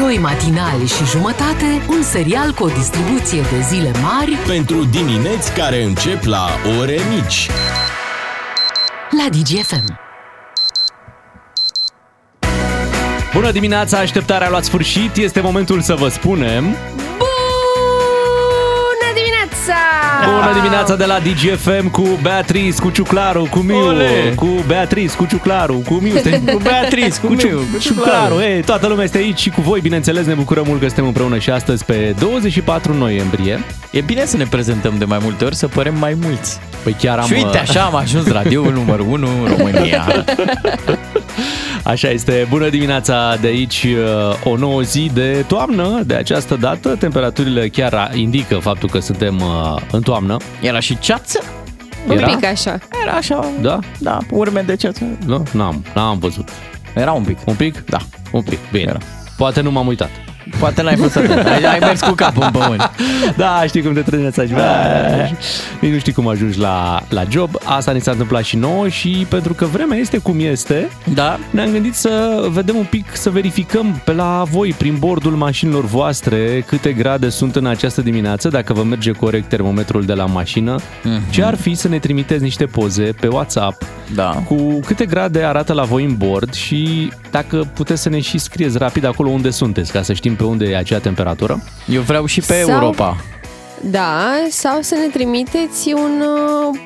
Doi matinali și jumătate, un serial cu o distribuție de zile mari Pentru dimineți care încep la ore mici. la DGFM. Bună dimineața, așteptarea a luat sfârșit, este momentul să vă spunem Bună dimineața! Bună dimineața de la DGFM cu Beatrice, cu Ciuclaru, cu Miu, Ole! cu Beatrice, cu Ciuclaru, cu Miu, stai- Cu Beatrice, cu cu, Ciu- Miu, cu Ciuclaru, ei, toată lumea este aici și cu voi, bineînțeles, ne bucurăm mult că suntem împreună și astăzi pe 24 noiembrie. E bine să ne prezentăm de mai multe ori, să părem mai mulți. Păi chiar am... Și uite, așa am ajuns radioul numărul 1 în România. Așa este, bună dimineața de aici, uh, o nouă zi de toamnă, de această dată, temperaturile chiar indică faptul că suntem uh, în toamnă. Era și ceață? Un Era? pic așa. Era așa, Da? da, urme de ceață. Nu? N-am, n-am văzut. Era un pic. Un pic? Da. Un pic, bine. Era. Poate nu m-am uitat. Poate n-ai fost atent. Ai, ai mers cu capul în pământ. Da, știi cum te trezești aici. Bă, Nici nu știi cum ajungi la, la job. Asta ni s-a întâmplat și nouă și pentru că vremea este cum este, Da? ne-am gândit să vedem un pic, să verificăm pe la voi, prin bordul mașinilor voastre, câte grade sunt în această dimineață, dacă vă merge corect termometrul de la mașină. Mhm. Ce ar fi să ne trimiteți niște poze pe WhatsApp Da. cu câte grade arată la voi în bord și dacă puteți să ne și scrieți rapid acolo unde sunteți, ca să știm pe unde e acea temperatură. Eu vreau și pe Sau- Europa. Da, sau să ne trimiteți un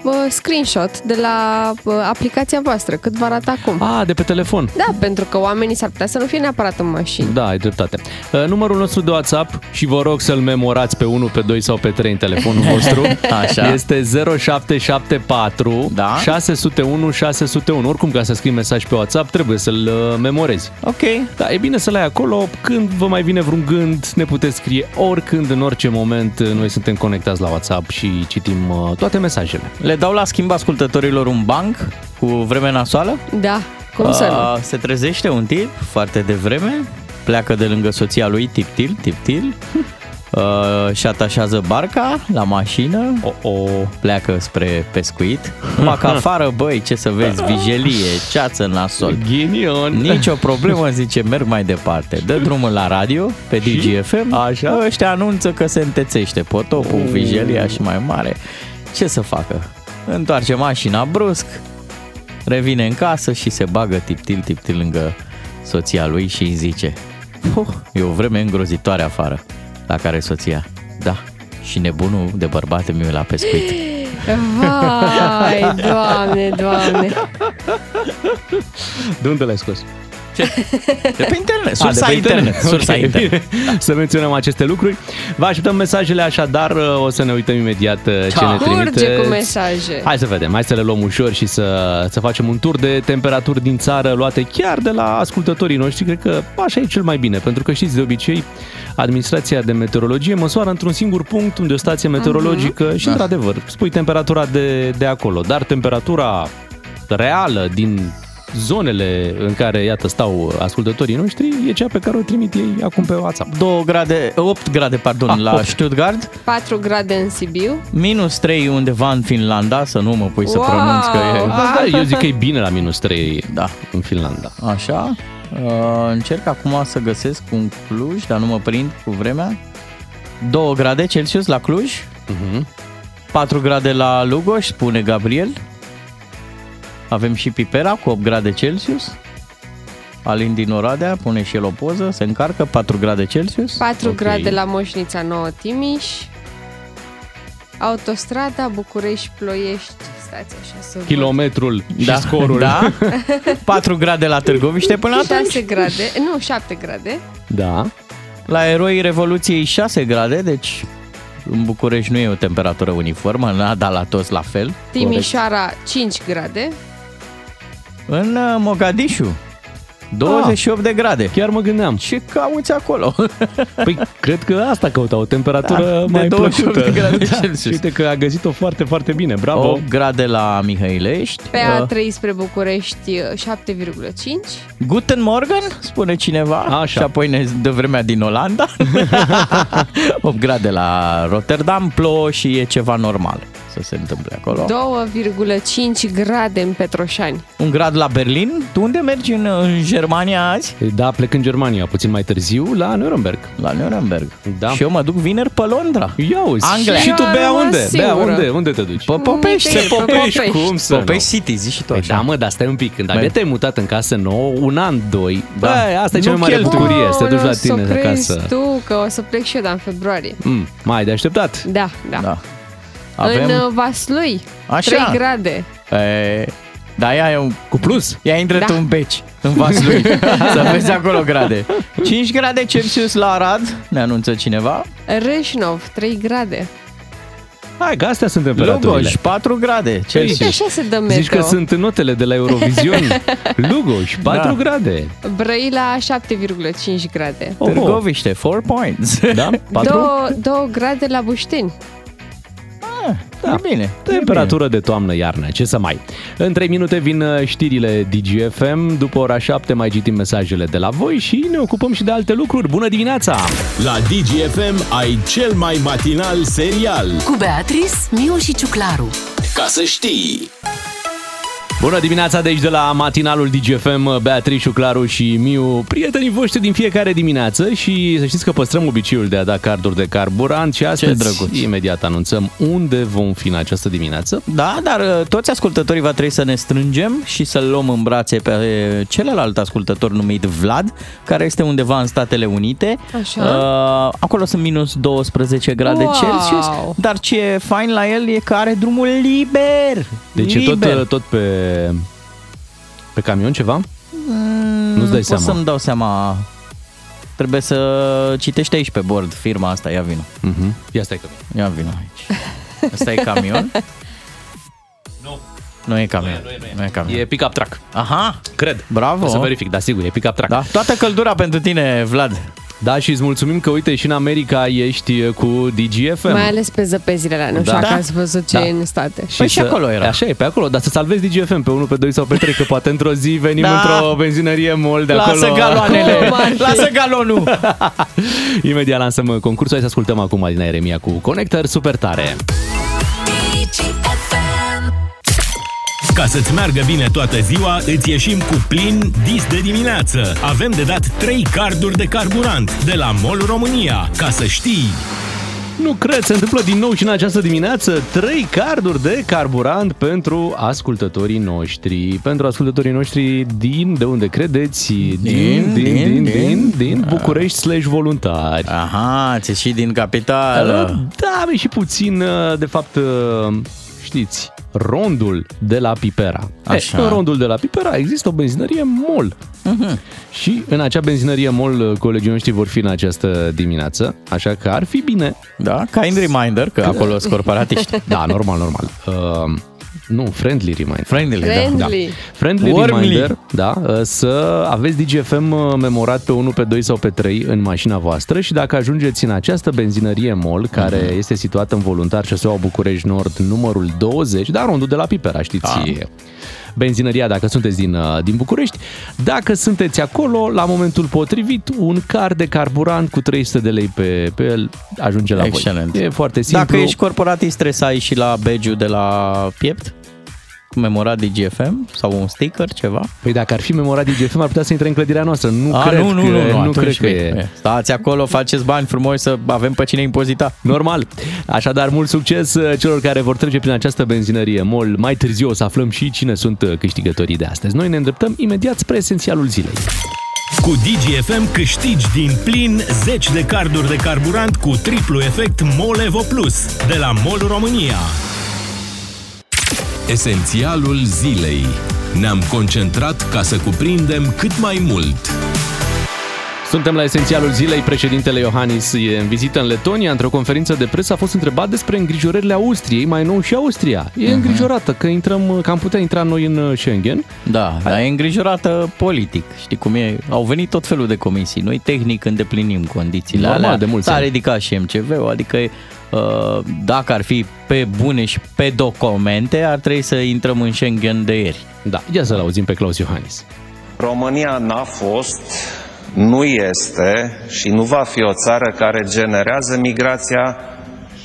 uh, screenshot de la uh, aplicația voastră, cât vă arată acum. Ah, de pe telefon. Da, pentru că oamenii s-ar putea să nu fie neapărat în mașini. Da, ai dreptate. Uh, Numărul nostru de WhatsApp și vă rog să-l memorați pe 1, pe 2 sau pe 3 în telefonul vostru. Așa. Este 0774 Da. 601 601. Oricum, ca să scrii mesaj pe WhatsApp, trebuie să-l uh, memorezi. Ok. Da, e bine să-l ai acolo. Când vă mai vine vreun gând, ne puteți scrie oricând, în orice moment. Noi suntem conectați la WhatsApp și citim uh, toate mesajele. Le dau la schimb ascultătorilor un banc cu vreme nasoală? Da, cum să nu? A, Se trezește un tip foarte devreme, pleacă de lângă soția lui, tiptil, tiptil, uh, și atașează barca la mașină, O, o, pleacă spre pescuit. Numai că afară, băi, ce să vezi, vijelie, ceață în nasol. ghinion. Nici o problemă, zice, merg mai departe. Dă drumul la radio, pe DGFM, Așa? ăștia anunță că se întețește potopul, vijelia și mai mare. Ce să facă? Întoarce mașina brusc, revine în casă și se bagă tiptil, tiptil lângă soția lui și îi zice "Puh, E o vreme îngrozitoare afară, la care soția, da, și nebunul de bărbat mi la pescuit. Vai, doamne, doamne. De unde l-ai scos? De pe internet, A, sursa de pe internet, sursa Ok, internet. bine. Să menționăm aceste lucruri. Vă așteptăm mesajele așadar, uh, o să ne uităm imediat uh, ce Da. ne trimiteți. Curge cu mesaje. Hai să vedem, hai să le luăm ușor și să, să facem un tur de temperaturi din țară luate chiar de la ascultătorii noștri. Cred că așa e cel mai bine, pentru că știți, de obicei, administrația de meteorologie măsoară într-un singur punct unde e o stație meteorologică Mhm. și, Da. într-adevăr, spui temperatura de, de acolo, dar temperatura reală din zonele în care, iată, stau ascultătorii noștri, e cea pe care o trimit ei acum pe WhatsApp. 2 grade, 8 grade, pardon, Ah, la opt. Stuttgart, 4 grade în Sibiu. minus 3 undeva în Finlanda, să nu mă pui să Wow! pronunț că e... Ah, eu zic că e bine la minus 3 Da, în Finlanda. așa. Uh, încerc acum să găsesc un Cluj, dar nu mă prind cu vremea. 2 grade Celsius la Cluj, Uh-huh. 4 grade la Lugoj, spune Gabriel. Avem și Pipera cu 8 grade Celsius. Alin din Oradea pune și el o poză, se încarcă 4 grade Celsius. 4 Ok. grade la Moșnița Nouă Timiș. Autostrada București-Ploiești. Stați așa să văd. Kilometrul și Da, scorul. Da. 4 grade la Târgoviște până atunci. 6 grade, nu, 7 grade. da. La Eroii Revoluției 6 grade, deci în București nu e o temperatură uniformă, n-a dat la toți la fel. Timișoara 5 grade. În uh, Mogadishu 28 de grade. Chiar mă gândeam. Ce cauți acolo? Păi, cred că asta căuta, o temperatură Da, de mai 28 plăcută. de grade Da, Celsius. și Uite că a găsit-o foarte, foarte bine. Bravo. 8 grade la Mihăilești. Pe Uh, A3 spre București 7,5. Guten Morgen, spune cineva. Așa. Și apoi ne dă vremea din Olanda. 8 grade la Rotterdam, plouă și e ceva normal. Să se întâmple acolo. 2,5 grade în Petroșani. Un grad la Berlin. Tu unde mergi în, în Germania azi? Da, plec în Germania, puțin mai târziu, la Nuremberg. La Nuremberg. Da. Și eu mă duc vineri pe Londra. Ia uzi. Anglia. Și tu, Eu Bea, am rămas unde? Bea, singură. unde? Unde te duci? Pe Popești. Nicăieri, Pe pe Popești. Popești. Cum să Popești City, zici și tu Păi așa. da, mă, dar stai un pic. Când Mai- abia te-ai mutat în casă nouă, un an, doi, Da. da. bă, asta e cea Nu mai mare cheltui. bucurie, să te duci la Aoleu, tine să o crezi acasă. tu că o să plec și eu, dar în februarie. Mm, mai de așteptat. Da, da. Da. În Avem... uh, Vaslui, Așa. 3 grade. E, da, ea e un... Cu plus. Ea intră Da. tu în beci, în Vaslui, să vezi acolo grade. 5 grade Celsius la Arad, ne anunță cineva. Râșnov, 3 grade. Hai, că astea sunt temperaturile. Lugoș, 4 grade Uite, Celsius. așa se dă meteo. Zici că sunt notele de la Eurovision. Lugoș, 4 Da. grade. Brăila, 7,5 grade. Oho. Târgoviște, 4 points. Da? 4? 2 grade la Bușteni. Da. E bine. Temperatură de toamnă-iarnă, ce să mai. În 3 minute vin uh, știrile DGFM, după ora 7 mai citim mesajele de la voi și ne ocupăm și de alte lucruri. Bună dimineața! La DGFM ai cel mai matinal serial. Cu Beatrice, Miu și Ciuclaru. Ca să știi! Bună dimineața de aici de la matinalul DGFM, Beatrice, Claru și Miu, prietenii voștri din fiecare dimineață și să știți că păstrăm obiceiul de a da carduri de carburant și astăzi drăguț. imediat anunțăm unde vom fi în această dimineață. Da, dar uh, toți ascultătorii va trebui să ne strângem și să-l luăm în brațe pe uh, celălalt ascultător numit Vlad, care este undeva în Statele Unite. Așa. Uh, acolo sunt minus 12 grade Wow! Celsius, dar ce e fain la el e că are drumul liber. Deci e liber. tot, tot pe, pe camion ceva? Mm, nu-ți dai pot seama. să-mi dau seama. Trebuie să citești aici pe bord firma asta, ia vino. Uh-huh. Ia stai că vin. Ia vino aici. Asta e camion? Nu. Nu e camion. Nu e, nu e, nu e camion. E pick-up truck, Aha, cred. bravo. O să verific, dar sigur, e pick-up truck. Da, toată căldura pentru tine, Vlad. Da, și îți mulțumim că, uite, și în America ești cu DGFM. Mai ales pe zăpezile alea. Nu știu Da. dacă Da. ați văzut ce Da. e în state. Păi și acolo era. Așa e, pe acolo, dar să salvezi DGFM pe 1, pe 2 sau pe 3, că poate într-o zi venim Da. într-o benzinărie mol de acolo. Lasă galoanele, Cum ar fi? lasă galonul. Imediat lansăm concursul, hai să ascultăm acum Alina Eremia cu Connector super tare. Ca să-ți meargă bine toată ziua, îți ieșim cu plin dis de dimineață. Avem de dat 3 carduri de carburant de la MOL România. Ca să știi! Nu cred, se întâmplă din nou și în această dimineață trei carduri de carburant pentru ascultătorii noștri. Pentru ascultătorii noștri din, de unde credeți? Din, din, din, din, din, din, din București slash voluntari. Aha, ți și din capitală. Da, avem și puțin, uh, de fapt, uh, știți, rondul de la Pipera. Așa. E, în rondul de la Pipera există o benzinărie MOL. Mhm. Și în acea benzinărie MOL uh, colegii noștri vor fi în această dimineață, așa că ar fi bine. Da, kind reminder, că acolo sunt corporatiști. Da, normal, normal. Uh, nu, friendly reminder. Friendly, da. Friendly. Friendly Warmly. reminder, da, uh, să aveți DGFM uh, memorat pe 1, pe 2 sau pe 3 în mașina voastră și dacă ajungeți în această benzinărie MOL, care Mhm. este situată în Voluntar Șoseaua București Nord, numărul 20, dar rondul de la Pipera, știți, Da. e benzinăria dacă sunteți din, uh, din București. Dacă sunteți acolo, la momentul potrivit, un car de carburant cu 300 de lei pe, pe el ajunge la Excelent. voi. E foarte simplu. Dacă ești corporatist, trebuie să ai și la badge de la piept, memorat DGFM sau un sticker, ceva. Păi dacă ar fi memorat DGFM, ar putea să intre în clădirea noastră. Nu A, cred nu, nu, că, nu, nu, nu atunci cred că bine. e. Stați acolo, faceți bani frumos să avem pe cine impozita. Normal. Așadar, mult succes uh, celor care vor trece prin această benzinărie MOL. Mai târziu o să aflăm și cine sunt uh, câștigătorii de astăzi. Noi ne îndreptăm imediat spre esențialul zilei. Cu DGFM câștigi din plin 10 de carduri de carburant cu triplu efect MOL Evo Plus de la MOL România. Esențialul zilei. Ne-am concentrat ca să cuprindem cât mai mult. Suntem la esențialul zilei. Președintele Iohannis e în vizită în Letonia. Într-o conferință de presă a fost întrebat despre îngrijorările Austriei, mai nou și Austria. E îngrijorată că intrăm, că am putea intra noi în uh, Schengen. Da, dar e îngrijorată politic. Știi cum e? Au venit tot felul de comisii. Noi tehnic îndeplinim condițiile Normal, alea. de mulți S-a ani. ridicat și MCV-ul, adică uh, dacă ar fi pe bune și pe documente, ar trebui să intrăm în Schengen de ieri. Da, ia să-l auzim pe Claus Iohannis. România n-a fost, nu este și nu va fi o țară care generează migrația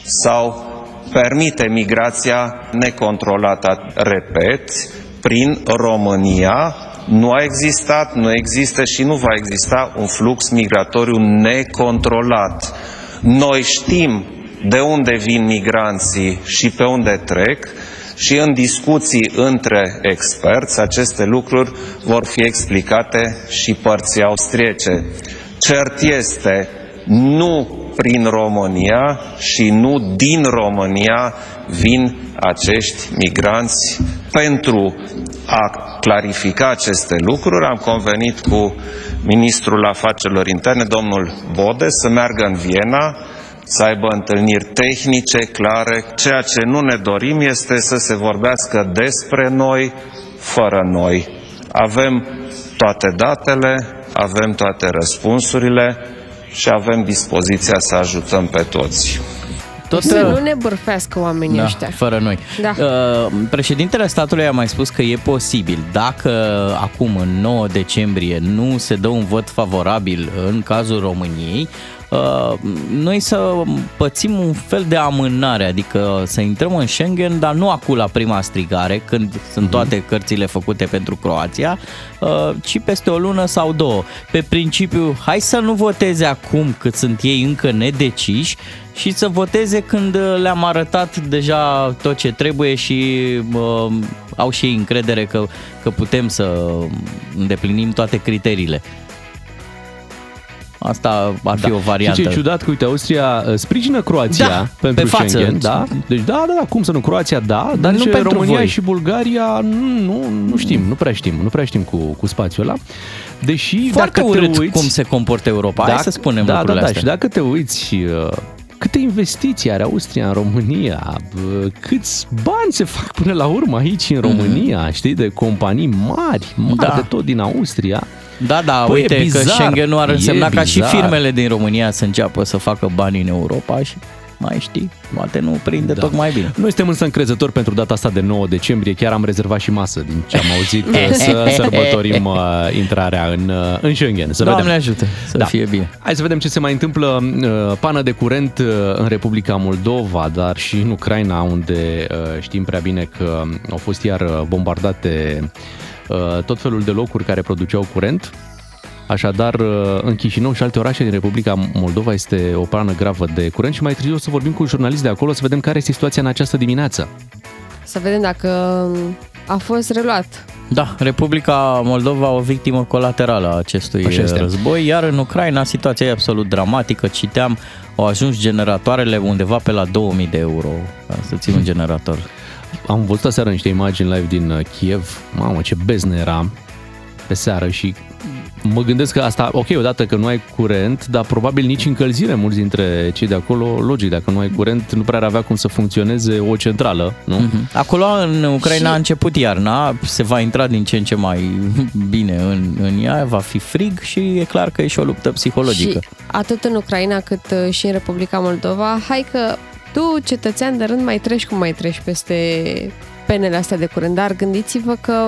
sau permite migrația necontrolată. Repet, prin România nu a existat, nu există și nu va exista un flux migratoriu necontrolat. Noi știm de unde vin migranții și pe unde trec și în discuții între experți aceste lucruri vor fi explicate și părții austriece. Cert este, nu prin România și nu din România vin acești migranți. Pentru a clarifica aceste lucruri am convenit cu ministrul afacerilor interne, domnul Bode, să meargă în Viena, să aibă întâlniri tehnice, clare. Ceea ce nu ne dorim este să se vorbească despre noi, fără noi. Avem toate datele, avem toate răspunsurile și avem dispoziția să ajutăm pe toți. Tot să nu ne bârfească oamenii da, ăștia. fără noi. Da. Uh, președintele statului a mai spus că e posibil, dacă acum în 9 decembrie nu se dă un vot favorabil în cazul României, Uh, noi să pățim un fel de amânare, adică să intrăm în Schengen, dar nu acum la prima strigare, când sunt Mhm. toate cărțile făcute pentru Croația, uh, ci peste o lună sau două. Pe principiu, hai să nu voteze acum cât sunt ei încă nedeciși și să voteze când le-am arătat deja tot ce trebuie și uh, au și ei încredere că, că putem să îndeplinim toate criteriile. Asta ar fi o Și variantă. ce e ciudat că, uite, Austria uh, sprijină Croația Da, pentru pe față. Schengen, da? Deci da, da, da, cum să nu, Croația da, dar nu nu pentru România voi. și Bulgaria nu, nu, nu știm, nu prea știm, nu prea știm cu, cu spațiul ăla. Deși Foarte dacă urât te uiți, cum se comportă Europa. Hai să spunem da, da, lucrurile da, astea. și dacă te uiți uh, câte investiții are Austria în România, uh, câți bani se fac până la urmă aici în România, știi, de companii mari, mari Mhm. Da. de tot din Austria. Da, da, Păi, e uite bizar. că Schengen nu ar E însemna ca și bizar. firmele din România să înceapă să facă bani în Europa și mai știi, poate nu prinde Da. tocmai bine. Noi suntem însă încrezători pentru data asta de 9 decembrie. Chiar am rezervat și masă din ce am auzit uh, să sărbătorim uh, intrarea în, uh, în Schengen. Să Doamne vedem. ajută să Da. fie bine. Hai să vedem ce se mai întâmplă. Uh, Pană de curent uh, în Republica Moldova, dar și în Ucraina, unde uh, știm prea bine că au fost iar uh, bombardate uh, tot felul de locuri care produceau curent. Așadar, uh, în Chișinău și alte orașe din Republica Moldova este o pană gravă de curent și mai târziu o să vorbim cu un jurnalist de acolo să vedem care este situația în această dimineață. Să vedem dacă a fost reluat. Da, Republica Moldova o victimă colaterală a acestui Așa este. război, iar în Ucraina situația e absolut dramatică. Citeam, au ajuns generatoarele undeva pe la 2000 de euro ca să ții un generator. Am văzut aseară niște imagini live din uh, Kiev. Mamă, ce beznă era pe seară și mă gândesc că asta, ok, odată că nu ai curent, dar probabil nici încălzire mulți dintre cei de acolo, logic, dacă nu ai curent, nu prea ar avea cum să funcționeze o centrală, nu? Mhm. Acolo în Ucraina Și- a început iarna, se va intra din ce în ce mai bine în, în ea, va fi frig și e clar că e și o luptă psihologică. Și atât în Ucraina cât uh, și în Republica Moldova, hai că tu, cetățean de rând, mai treci cum mai treci peste penele astea de curent, dar gândiți-vă că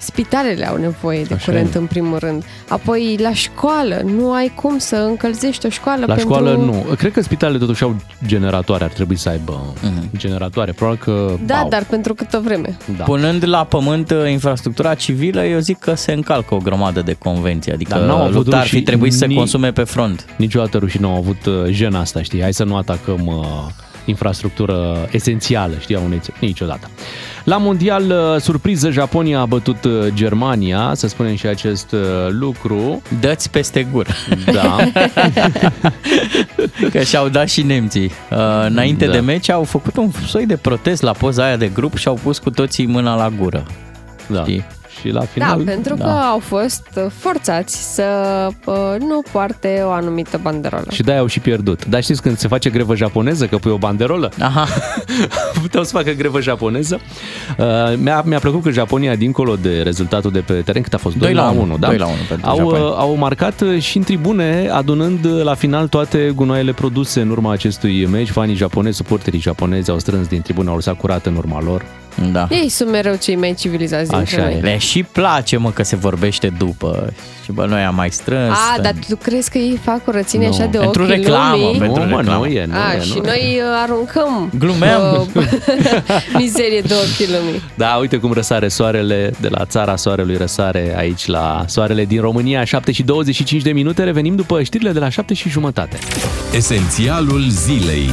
spitalele au nevoie de Așa curent e. în primul rând. Apoi la școală, nu ai cum să încălzești o școală La pentru... școală nu. Cred că spitalele totuși au generatoare, ar trebui să aibă generatoare. Probabil că... Da, au. dar pentru câtă vreme. Da. Punând la pământ uh, infrastructura civilă, eu zic că se încalcă o grămadă de convenții, adică Dar n-au avut lupta ar fi rușii trebuit să ni- consume pe front. Niciodată rușii nu au avut uh, jena asta, știi? Hai să nu atacăm uh, infrastructură esențială, știi, a unei țări. Niciodată. La mondial, uh, surpriză, Japonia a bătut uh, Germania, să spunem și acest uh, lucru. Dă-ți peste gură. Da. Că și-au dat și nemții. Uh, înainte Da. de meci au făcut un soi de protest la poza aia de grup și au pus cu toții mâna la gură. da. Știi? Și la Da, final... pentru că da. au fost uh, forțați să uh, nu poarte o anumită banderolă. Și de-aia au și pierdut. Dar știți când se face grevă japoneză, că pui o banderolă? Aha. Puteau să facă grevă japoneză. Uh, mi-a, mi-a plăcut că Japonia, dincolo de rezultatul de pe teren, cât a fost? 2 Doi la la unu. 1, da? Doi la unu pentru au, Japonia. uh, au marcat uh, și în tribune, adunând uh, la final toate gunoaiele produse în urma acestui meci. Fanii japonezi, suporterii japonezi au strâns din tribune, au lăsat curat în urma lor. Da. Ei sunt mereu cei mai civilizați dintre Așa noi. e. Le și place, mă, că se vorbește după. Și bă, noi am mai strâns. A, dar tu crezi că ei fac curățenie Nu. așa de Pentru ochii reclamă, lumii? pentru Nu, mă, reclamă. nu e, nu A, e, și nu e. noi uh, aruncăm Glumeam. uh, mizerie de ochii lumii. Da, uite cum răsare soarele de la țara soarelui răsare aici la soarele din România, 7 și 25 de minute. Revenim după știrile de la 7 și jumătate. Esențialul zilei.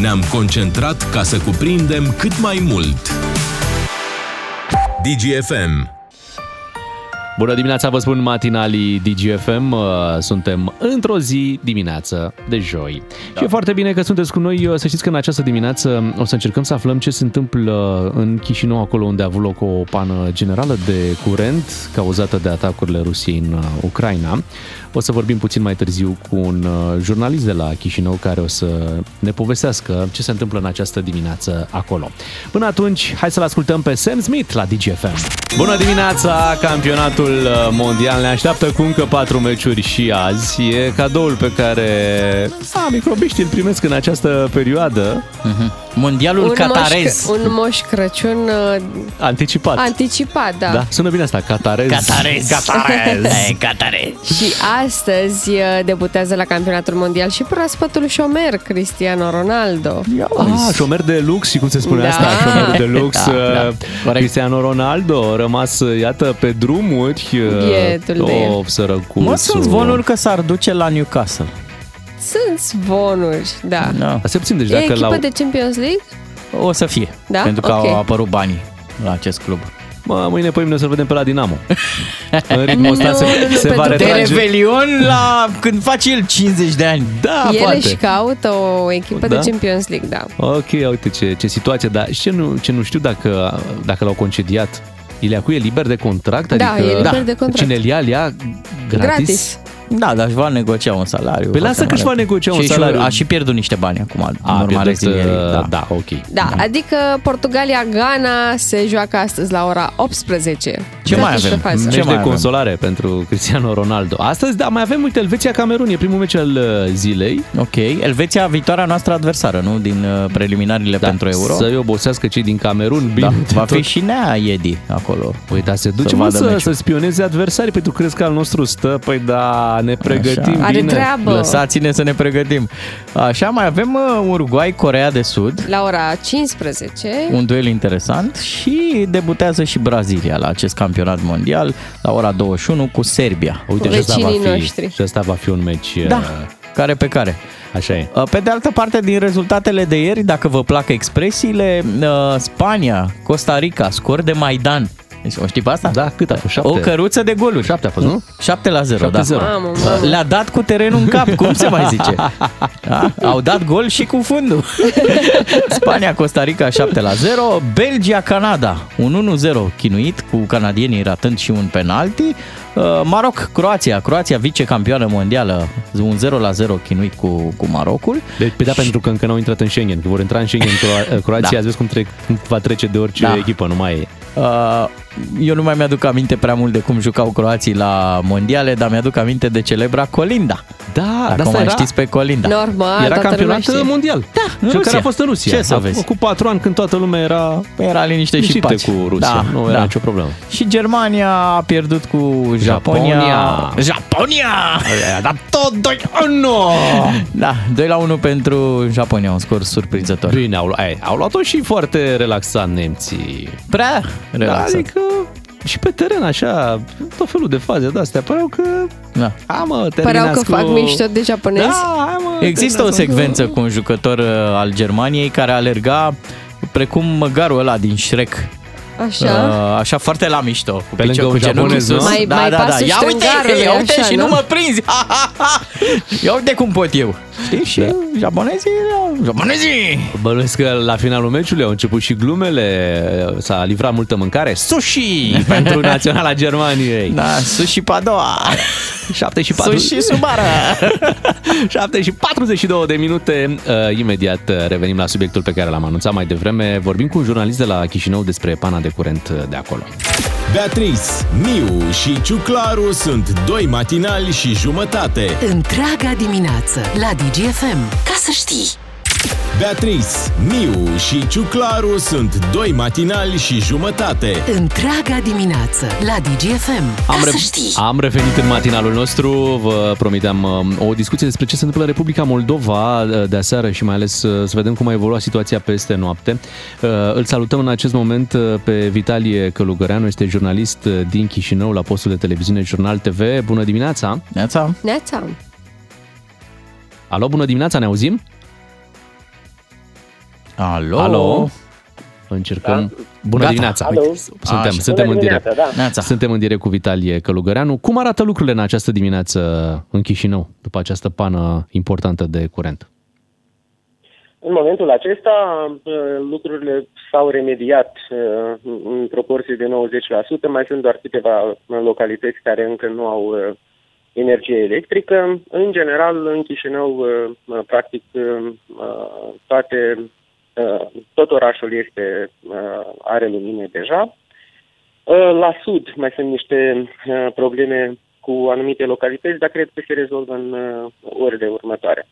Ne-am concentrat ca să cuprindem cât mai mult. DGFM. Bună dimineața, vă spun matinalii DGFM. Uh, Suntem într-o zi dimineață de joi. Da. Și e foarte bine că sunteți cu noi. Uh, Să știți că în această dimineață o să încercăm să aflăm ce se întâmplă în Chișinău, acolo unde a avut loc o pană generală de curent cauzată de atacurile Rusiei în uh, Ucraina. O să vorbim puțin mai târziu cu un uh, jurnalist de la Chișinău care o să ne povestească ce se întâmplă în această dimineață acolo. Până atunci, hai să-l ascultăm pe Sam Smith la DGFM. Bună dimineața! Campionatul uh, mondial ne așteaptă cu încă patru meciuri și azi. E cadoul pe care a, microbiștii îl primesc în această perioadă Mondialul catarez. Moș, un moș Crăciun uh, anticipat. anticipat, da. da, sună bine asta, catarez. Catarez. Catarez. E, catarez. Și astăzi uh, debutează la campionatul mondial și proaspătul șomer Cristiano Ronaldo. Ah, șomer de lux și cum se spune Da. asta, șomer de lux. Da, da, uh, corect. Cristiano Ronaldo a rămas, uh, iată, pe drumuri. uh, Bietul de el. Oh, sărăcuțul. Mă, sunt zvonuri că s-ar duce la Newcastle. Sunt zvonuri, da. Da. Dar se puțin, deci E dacă echipă l-au... de Champions League? O să fie. Da? Pentru că Ok. au apărut banii la acest club. Mă, mâine pe mine să-l vedem pe la Dinamo. în ritmul ăsta Nu, se, nu, nu, se va pentru De că- retrage. Revelion la când face el 50 de ani. Da, El poate. își caută o echipă Da? de Champions League, da. Ok, uite ce, ce situație, dar și ce nu, ce nu știu dacă, dacă l-au concediat. Iliacu e liber de contract? Da, adică e liber de contract. Cine îl ia, îl ia gratis? Gratis. Da, dar își va negocia un salariu. Păi lasă că își va negocia un Și- și salariu. A și pierdut niște bani acum, în A, urma pierdut, rezilierii. uh, Da. da, ok. Da, adică Portugalia-Ghana se joacă astăzi la ora 18. Ce Se mai afișă avem? faza. Ce Meci mai de avem? consolare pentru Cristiano Ronaldo. Astăzi, da, mai avem, uite, Elveția-Camerun, e primul meci al uh, zilei. Ok, Elveția, viitoarea noastră adversară, nu? Din uh, preliminariile Da, pentru Euro. Să-i obosească cei din Camerun. da, Bine, va tot. fi și Nea Iedi acolo. Păi da, se duce Să mă, vadă să, meciul. să spioneze adversarii pentru că crezi că al nostru stă. Păi da, ne pregătim Are bine. treabă. Lăsați-ne să ne pregătim. Așa, mai avem uh, Uruguay-Corea de Sud. La ora 15. Un duel interesant și debutează și Brazilia la acest campionat mondial la ora 21 cu Serbia. Uite, și ăsta va Vecinii fi, noștri. și ăsta va fi un meci. Da, uh, care pe care. Așa e. Uh, Pe de altă parte, din rezultatele de ieri, dacă vă plac expresiile, uh, Spania, Costa Rica, scor de Maidan. Deci, o știi pe asta? Da, cât a fost? Șapte? O căruță de goluri. Șapte a fost, nu? 7 la 0, da. 7-0. Mamă, mamă. Le-a dat cu terenul în cap, cum se mai zice? Da? Au dat gol și cu fundul. Spania, Costa Rica 7 la 0, Belgia, Canada un 1-0 chinuit cu canadienii ratând și un penalti. Uh, Maroc, Croația, Croația vicecampioană mondială, un 0 la 0 chinuit cu, cu Marocul. Deci, pe da, pentru că încă n-au intrat în Schengen, că vor intra în Schengen Cro- Croația, Da. ați văzut cum, trec, cum va trece de orice Da. echipă, nu mai e. Uh, eu nu mai mi-aduc aminte prea mult de cum jucau croații la mondiale, dar mi-aduc aminte de celebra Colinda. Da, Dacă dar asta mai era, știți pe Colinda. Normal, era toată lumea campionat știe. mondial. Da, în Cel Rusia. care a fost în Rusia. Ce să Acum, vezi? Cu patru ani, când toată lumea era Era liniște și liniștită pace. cu Rusia. nu era nicio problemă. Și Germania a pierdut cu Japonia. Japonia. Japonia! A dat tot 2 1 Da, 2 la 1 pentru Japonia, un scor surprinzător. Bine, au, ai, au luat-o și foarte relaxat nemții. Prea relaxat. Adică și pe teren așa, tot felul de faze de-astea, păreau că Da. A, mă, Păreau că terminați fac cu... mișto de japonezi. Da, hai, mă, Există o terminați cu- secvență cu un jucător uh, al Germaniei care alerga precum măgarul ăla din Shrek. Așa. Uh, așa foarte la mișto. Cu Pe lângă picior- un cu genunchiul japonez, nu? sus. Mai- da, mai da, da. pasul Ia uite, strângarului, ia uite așa, și nu nu? mă prinzi. Ha, ha, ha. Ia uite cum pot eu. Știi? Și Da. japonezii, da, japonezii. Bănuiesc că la finalul meciului au început și glumele, s-a livrat multă mâncare. Sushi pentru Naționala Germaniei. Da, sushi padoa. 7 și 4. Sushi subară. 7 și 42 de minute. Uh, imediat uh, revenim la subiectul pe care l-am anunțat mai devreme. Vorbim cu un jurnalist de la Chișinău despre pana de curent uh, de acolo. Beatrice, Miu și Ciuclaru sunt doi matinali și jumătate. Întreaga dimineață la DGFM. Ca să știi! Beatrice, Miu și Ciuclaru sunt doi matinali și jumătate. Întreaga dimineață la DGFM. Ca Am, să re- știi. am revenit în matinalul nostru, vă promiteam um, o discuție despre ce se întâmplă în Republica Moldova uh, de aseară și mai ales uh, să vedem cum a evoluat situația peste noapte. Uh, Îl salutăm în acest moment uh, pe Vitalie Călugăreanu, este jurnalist uh, din Chișinău la postul de televiziune Jurnal TV. Bună dimineața! Neața? Neața. Alo, bună dimineața, ne auzim? Alo? Alo? Încercăm. Bună Gata. dimineața! Alo. Suntem, Așa. suntem în direct. da. Neața. Suntem în direct cu Vitalie Călugăreanu. Cum arată lucrurile în această dimineață în Chișinău, după această pană importantă de curent? În momentul acesta, uh, lucrurile s-au remediat uh, în proporție de 90%. Mai sunt doar câteva localități care încă nu au uh, energie electrică. În general, în Chișinău, uh, practic, uh, toate, uh, tot orașul este, uh, are lumină deja. Uh, La sud mai sunt niște uh, probleme cu anumite localități, dar cred că se rezolvă în uh, orele următoare.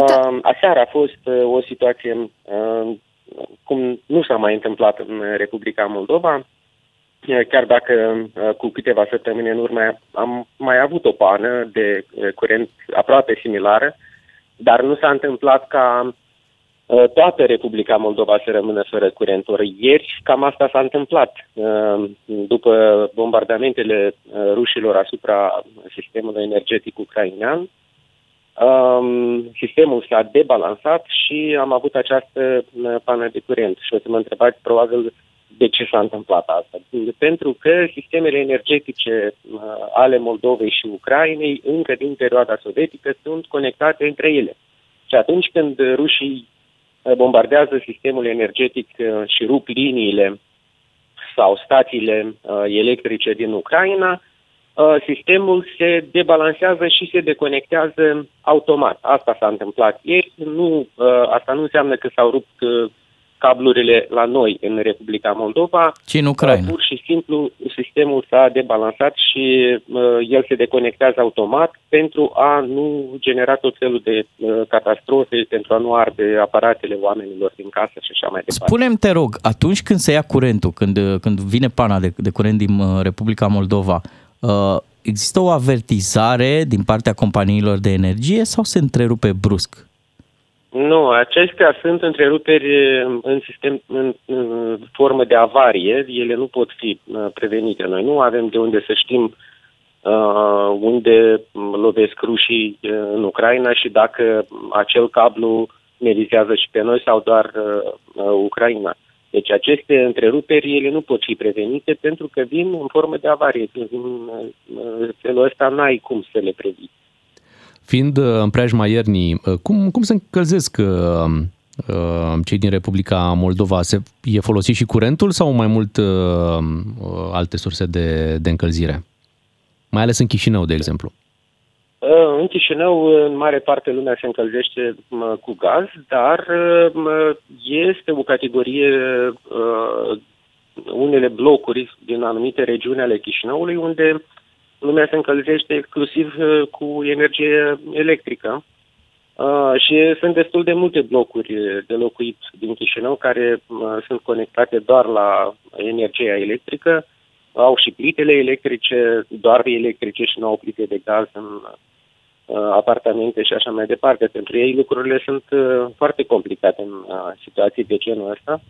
Uh, aseară a fost uh, o situație uh, cum nu s-a mai întâmplat în Republica Moldova, Uh, chiar dacă uh, cu câteva săptămâni în urmă am mai avut o pană de uh, curent aproape similară, dar nu s-a întâmplat ca uh, toată Republica Moldova să rămână fără curent. Ori ieri cam asta s-a întâmplat. Uh, După bombardamentele uh, rușilor asupra sistemului energetic ucrainean, Um, sistemul s-a debalansat și am avut această uh, pană de curent. Și o să mă întrebați probabil de ce s-a întâmplat asta. Pentru că sistemele energetice uh, ale Moldovei și Ucrainei, încă din perioada sovietică, sunt conectate între ele. Și atunci când rușii uh, bombardează sistemul energetic uh, și rup liniile sau stațiile uh, electrice din Ucraina, uh, sistemul se debalansează și se deconectează automat. Asta s-a întâmplat ieri. Nu, uh, asta nu înseamnă că s-au rupt uh, cablurile la noi în Republica Moldova. Ci în Ucraina. Uh, Pur și simplu sistemul s-a debalansat și uh, el se deconectează automat pentru a nu genera tot felul de uh, catastrofe, pentru a nu arde aparatele oamenilor din casă și așa mai departe. Spune-mi, te rog, atunci când se ia curentul, când, când vine pana de, de curent din uh, Republica Moldova, uh, există o avertizare din partea companiilor de energie sau se întrerupe brusc? Nu, acestea sunt întreruperi uh, în sistem în, în formă de avarie, ele nu pot fi uh, prevenite. Noi nu avem de unde să știm uh, unde lovesc rușii uh, în Ucraina și dacă acel cablu ne vizează și pe noi sau doar uh, uh, Ucraina. Deci aceste întreruperi, ele nu pot fi prevenite pentru că vin în formă de avarie. În uh, felul ăsta n-ai cum să le previi. Fiind uh, în preajma iernii, uh, cum, cum se încălzesc uh, uh, cei din Republica Moldova? Se, e folosit și curentul sau mai mult uh, uh, alte surse de, de încălzire? Mai ales în Chișinău, de exemplu. Uh, În Chișinău, în mare parte, lumea se încălzește mă, cu gaz, dar uh, mă, este o categorie, uh, unele blocuri din anumite regiuni ale Chișinăului, unde lumea se încălzește exclusiv uh, cu energie electrică. Uh, și sunt destul de multe blocuri de locuit din Chișinău care uh, sunt conectate doar la energia electrică, au și plitele electrice, doar electrice și nu au plite de gaz în uh, apartamente și așa mai departe. Pentru ei lucrurile sunt uh, foarte complicate în uh, situații de genul ăsta,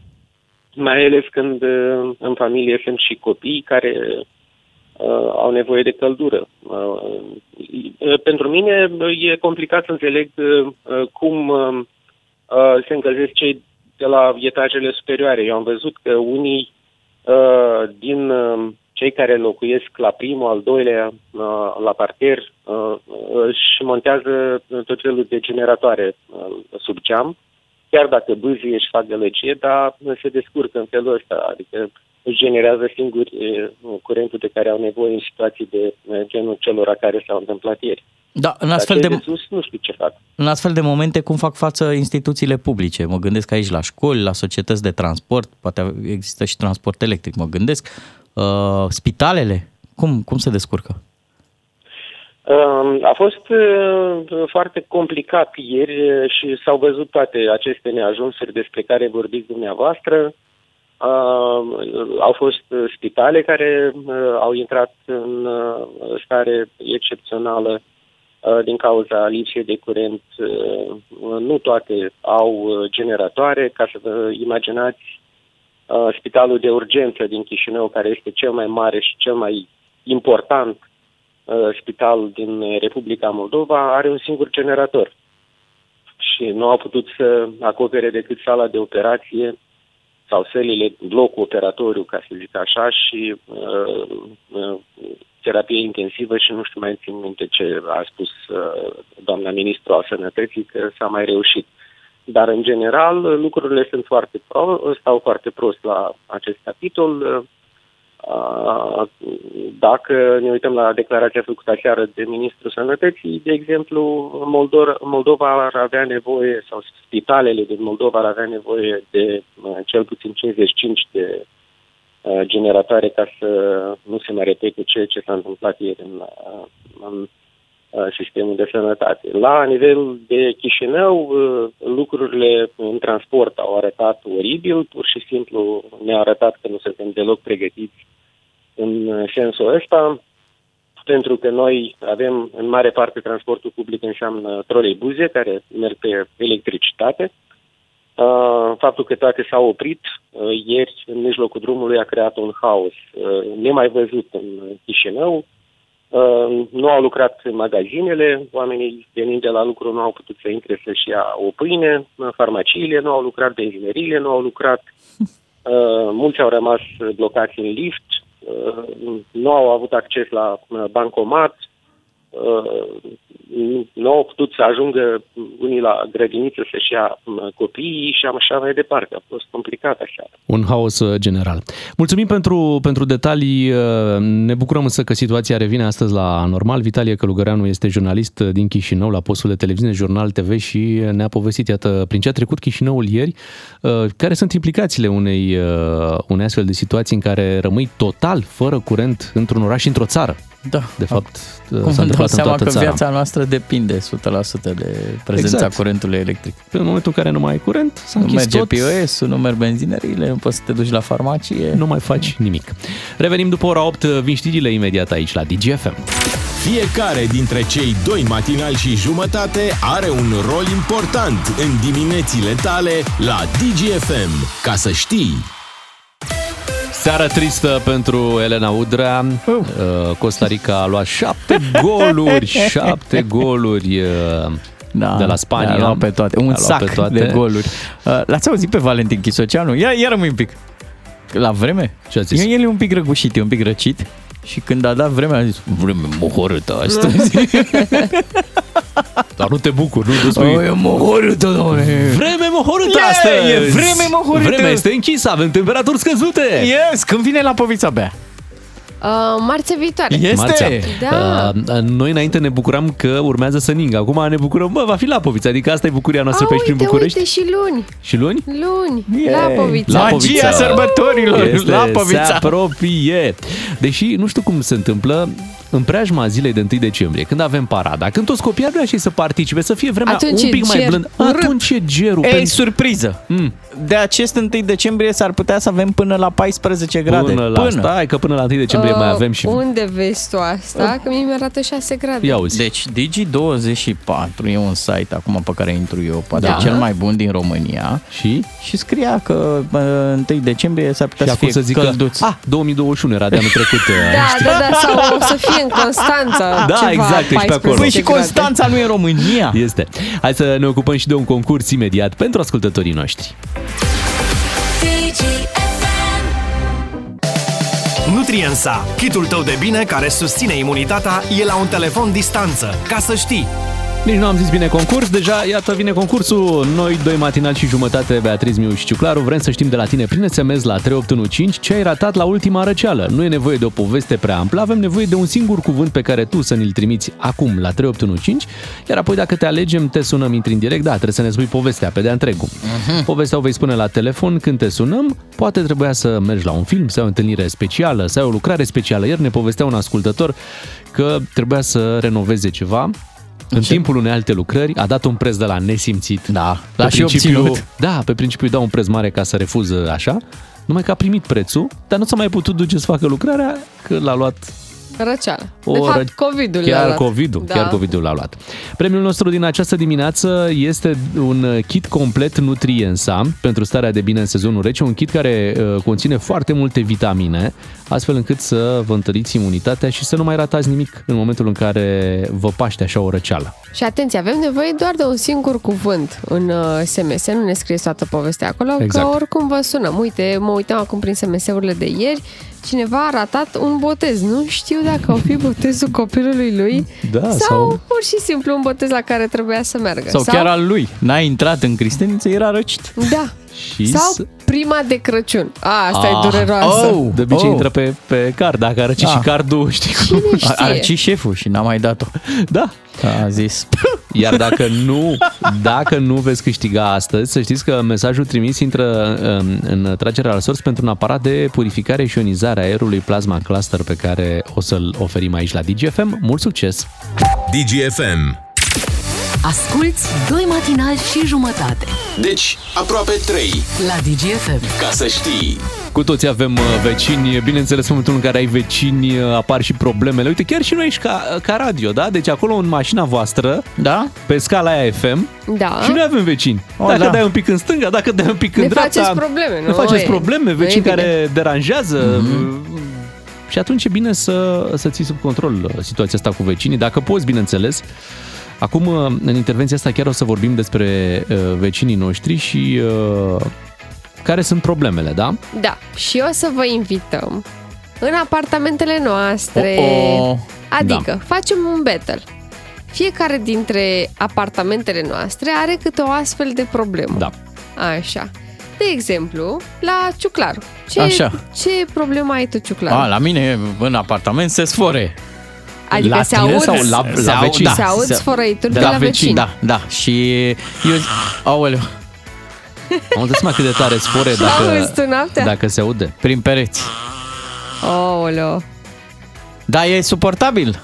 mai ales când uh, în familie sunt și copii care uh, au nevoie de căldură. Uh, uh, pentru mine uh, e complicat să înțeleg uh, uh, cum uh, uh, se încălzesc cei de la etajele superioare. Eu am văzut că unii uh, din uh, cei care locuiesc la primul, al doilea, uh, la parter, uh, își montează tot felul de generatoare uh, sub geam, chiar dacă bâzie și fac gălăgie, dar se descurcă în felul ăsta, adică își generează singuri uh, curentul de care au nevoie în situații de uh, genul celor care s-au întâmplat ieri. Da, în Dar astfel cei de, de sus nu știu ce fac. în astfel de momente, cum fac față instituțiile publice? Mă gândesc aici la școli, la societăți de transport, poate există și transport electric, mă gândesc. Uh, spitalele, cum, cum se descurcă? Um, A fost uh, foarte complicat ieri uh, și s-au văzut toate aceste neajunsuri despre care vorbiți dumneavoastră. Uh, Au fost uh, spitale care uh, au intrat în uh, stare excepțională uh, din cauza lipsei de curent. Uh, Nu toate au uh, generatoare. Ca să vă imaginați, uh, spitalul de urgență din Chișinău, care este cel mai mare și cel mai important uh, spital din Republica Moldova, are un singur generator. Și nu au putut să acopere decât sala de operație sau sălile, blocul operatoriu, ca să zic așa, și uh, uh, terapie intensivă și nu știu mai țin minte ce a spus uh, doamna ministru al sănătății, că s-a mai reușit. Dar, în general, lucrurile sunt foarte pro, stau foarte prost la acest capitol. Uh, Dacă ne uităm la declarația făcută aseară de Ministrul Sănătății, de exemplu, Moldova, Moldova ar avea nevoie, sau spitalele din Moldova ar avea nevoie de uh, cel puțin 55 de uh, generatoare ca să nu se mai repete ceea ce s-a întâmplat ieri în, uh, în uh, sistemul de sănătate. La nivel de Chișinău, uh, lucrurile în transport au arătat oribil, pur și simplu ne-a arătat că nu suntem deloc pregătiți în sensul ăsta, pentru că noi avem în mare parte transportul public înseamnă troleibuze care merg pe electricitate. Uh, Faptul că toate s-au oprit uh, ieri în mijlocul drumului a creat un haos uh, nemai văzut în Chișinău. Uh, Nu au lucrat magazinele, oamenii venind de la lucru nu au putut să intre să-și ia o pâine, farmaciile nu au lucrat, benzinăriile nu au lucrat, Uh, mulți au rămas blocați în lift, uh, nu au avut acces la uh, bancomat, uh, nu- nu au putut să ajungă unii la grădiniță să-și ia uh, copiii și așa mai departe. A fost complicat așa. Un haos uh, general. Mulțumim pentru, pentru detalii. uh, Ne bucurăm însă că situația revine astăzi la normal. Vitalie Călugăreanu este jurnalist uh, din Chișinău la postul de televiziune Jurnal TV și ne-a povestit, iată, prin ce a trecut Chișinăul ieri, uh, care sunt implicațiile unei, uh, unei astfel de situații în care rămâi total fără curent într-un oraș și într-o țară. Da. De fapt, Cum s-a îmi dau întâmplat în seama toată că țara. viața noastră depinde 100% de prezența Exact. curentului electric. În momentul în care nu mai ai curent, s-a Nu închis merge tot. POS-ul, nu merg benzinările, nu poți să te duci la farmacie. Nu mai faci nimic. Revenim după ora 8, vin știrile imediat aici la DGFM. Fiecare dintre cei doi matinali și jumătate are un rol important în diminețile tale la DGFM. Ca să știi... Seara tristă pentru Elena Udrea. Uh, Costa Rica a luat șapte goluri, șapte goluri uh, Da, de la Spania. Le-a luat pe toate. Un Le-a luat sac pe toate. de goluri. Uh, L-ați auzit pe Valentin Chisoceanu? Ia, ia rămâi un pic. La vreme? Ce a zis? El, el e un pic răgușit, e un pic răcit. Și când a dat vremea, a zis, vreme mohorâtă astăzi. Dar nu te bucuri, nu? Nu spui, o, e mohorâtă, doamne. Vreme mohorâtă E, astăzi! e vreme mohorâtă! Vremea este închisă, avem temperaturi scăzute! Yes, când vine la Povița Bea. Uh, marțea viitoare. Este? Marțea. Da. Uh, noi înainte ne bucuram că urmează să ningă. Acum ne bucurăm, bă, va fi Lapovița. Adică asta e bucuria noastră A, pe aici prin uite, București. uite, și luni. Și luni? Luni. Yeah. La Povița. La Magia Povița. sărbătorilor, Este, Lapovița. Se apropie. Deși nu știu cum se întâmplă în preajma zilei de 1 decembrie, când avem parada, când toți copiii ar vrea și să participe, să fie vremea Atunci un e pic mai ger blând. urât. Atunci e gerul. Ei, pentru- surpriză. Mm. De acest 1 decembrie s-ar putea să avem până la 14 grade. Până la stai, că până la 1 decembrie mai Uh, avem și... Unde vezi tu asta? Că mie mi-arată 6 grade. Ia uzi. Deci Digi24 e un site acum pe care intru eu, poate Da. cel mai bun din România Și? și scria că bă, 1 decembrie s-ar putea Și să acum fie să zică, călduț. ah, 2021 era de anul trecut. Da, da, da, sau o să fie în Constanța Da, ceva exact, ești pe 14 acolo. Păi și grade. Constanța nu e România. Este. Hai să ne ocupăm și de un concurs imediat pentru ascultătorii noștri. Nutriensa, kitul tău de bine care susține imunitatea, e la un telefon distanță. Ca să știi! Nici nu am zis bine concurs, deja iată vine concursul. Noi doi matinal și jumătate, Beatriz Miu și Ciuclaru, vrem să știm de la tine prin SMS la 3815 ce ai ratat la ultima răceală. Nu e nevoie de o poveste prea amplă, avem nevoie de un singur cuvânt pe care tu să ne-l trimiți acum la 3815, iar apoi dacă te alegem, te sunăm, intri în direct, da, trebuie să ne spui povestea pe de-a întregul. Uh-huh. Povestea o vei spune la telefon când te sunăm, poate trebuia să mergi la un film, să ai o întâlnire specială, să ai o lucrare specială. Ieri ne povestea un ascultător că trebuia să renoveze ceva în Ce? timpul unei alte lucrări a dat un preț de la nesimțit. Da, Pe l-a și principiu- obținut. Da, pe principiu îi dau un preț mare ca să refuză așa, numai că a primit prețul, dar nu s-a mai putut duce să facă lucrarea, că l-a luat Răceală. o de fapt, ră- COVID-ul le-a Chiar luat. COVID-ul, Da. chiar COVID-ul l-a luat. Premiul nostru din această dimineață este un kit complet Nutriensa pentru starea de bine în sezonul rece, un kit care uh, conține foarte multe vitamine, astfel încât să vă întăriți imunitatea și să nu mai ratați nimic în momentul în care vă paște așa o răceală. Și atenție, avem nevoie doar de un singur cuvânt în uh, SMS, nu ne scrieți toată povestea acolo, Exact. că oricum vă sunăm. Uite, mă uitam acum prin SMS-urile de ieri, cineva a ratat un botez. Nu știu dacă o fi botezul copilului lui Da, sau, sau- pur și simplu un botez la care trebuia să meargă. Sau chiar al lui. N-a intrat în cristeniță, era răcit. Da. Și Sau s- prima de Crăciun. A, asta Ah, e dureroasă. oh. De obicei Oh. intră pe, pe card, dacă arăci Da. și cardul, știi cum. Cine A, a știe? răcit șeful și n-a mai dat-o. Da. A zis. Iar dacă nu, dacă nu veți câștiga astăzi, să știți că mesajul trimis intră în, în tragerea la sorți pentru un aparat de purificare și ionizare a aerului Plasma Cluster pe care o să-l oferim aici la DGFM. Mult succes! DGFM. Asculți doi matinali și jumătate Deci, aproape 3. la DGFM. Ca să știi. Cu toți avem uh, vecini, bineînțeles în momentul în care ai vecini uh, apar și problemele. Uite, chiar și noi aici ca, ca radio, da? Deci acolo în mașina voastră, Da? pe scala aia FM, Da. și noi avem vecini. O, Dacă da. dai un pic în stânga, dacă dai un pic în Ne dreapta... faceți probleme, Ne nu? faceți E- probleme, nu e vecini bine. care deranjează. Și atunci e bine să, să ții sub control uh, situația asta cu vecinii, dacă poți, bineînțeles. Acum, uh, în intervenția asta, chiar o să vorbim despre uh, vecinii noștri și uh, care sunt problemele, da? Da. Și o să vă invităm în apartamentele noastre. O-o. Adică, Da. facem un battle. Fiecare dintre apartamentele noastre are câte o astfel de problemă. Da. Așa. De exemplu, la Ciuclaru. Ce, Așa. ce problemă ai tu, Ciuclaru? A, la mine în apartament se sfore. Adică la se tine aud, sau la- Se la au- vecini? se aud sfărăituri de, de la, la vecini. Da, da. Și eu zic, aoleu, Am dat seama cât de tare spore Auzi dacă, tu noaptea? dacă se aude. prin pereți. Aoleo. Da, e suportabil.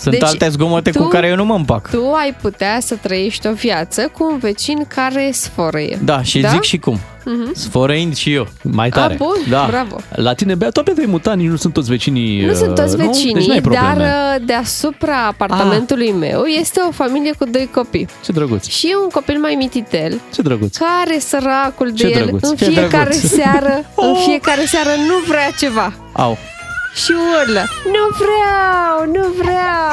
Sunt Deci, alte zgomote tu- cu care eu nu mă împac. Tu ai putea să trăiești o viață cu un vecin care sfărăie. Da, și Da? zic și cum. Mhm. Sfărăind și eu. Mai A, tare. bun, Da. bravo. La tine, Bea, tu te-ai mutat, nici nu sunt toți vecinii. Nu sunt toți uh, vecinii, Deci n-ai probleme. dar uh, deasupra apartamentului meu este o familie cu doi copii. Ce drăguț, Și e un copil mai mititel ce drăguț. care săracul de Ce el drăguț, în ce fiecare drăguț. seară, în fiecare seară nu vrea ceva. Au. Și urlă, nu vreau, nu vreau.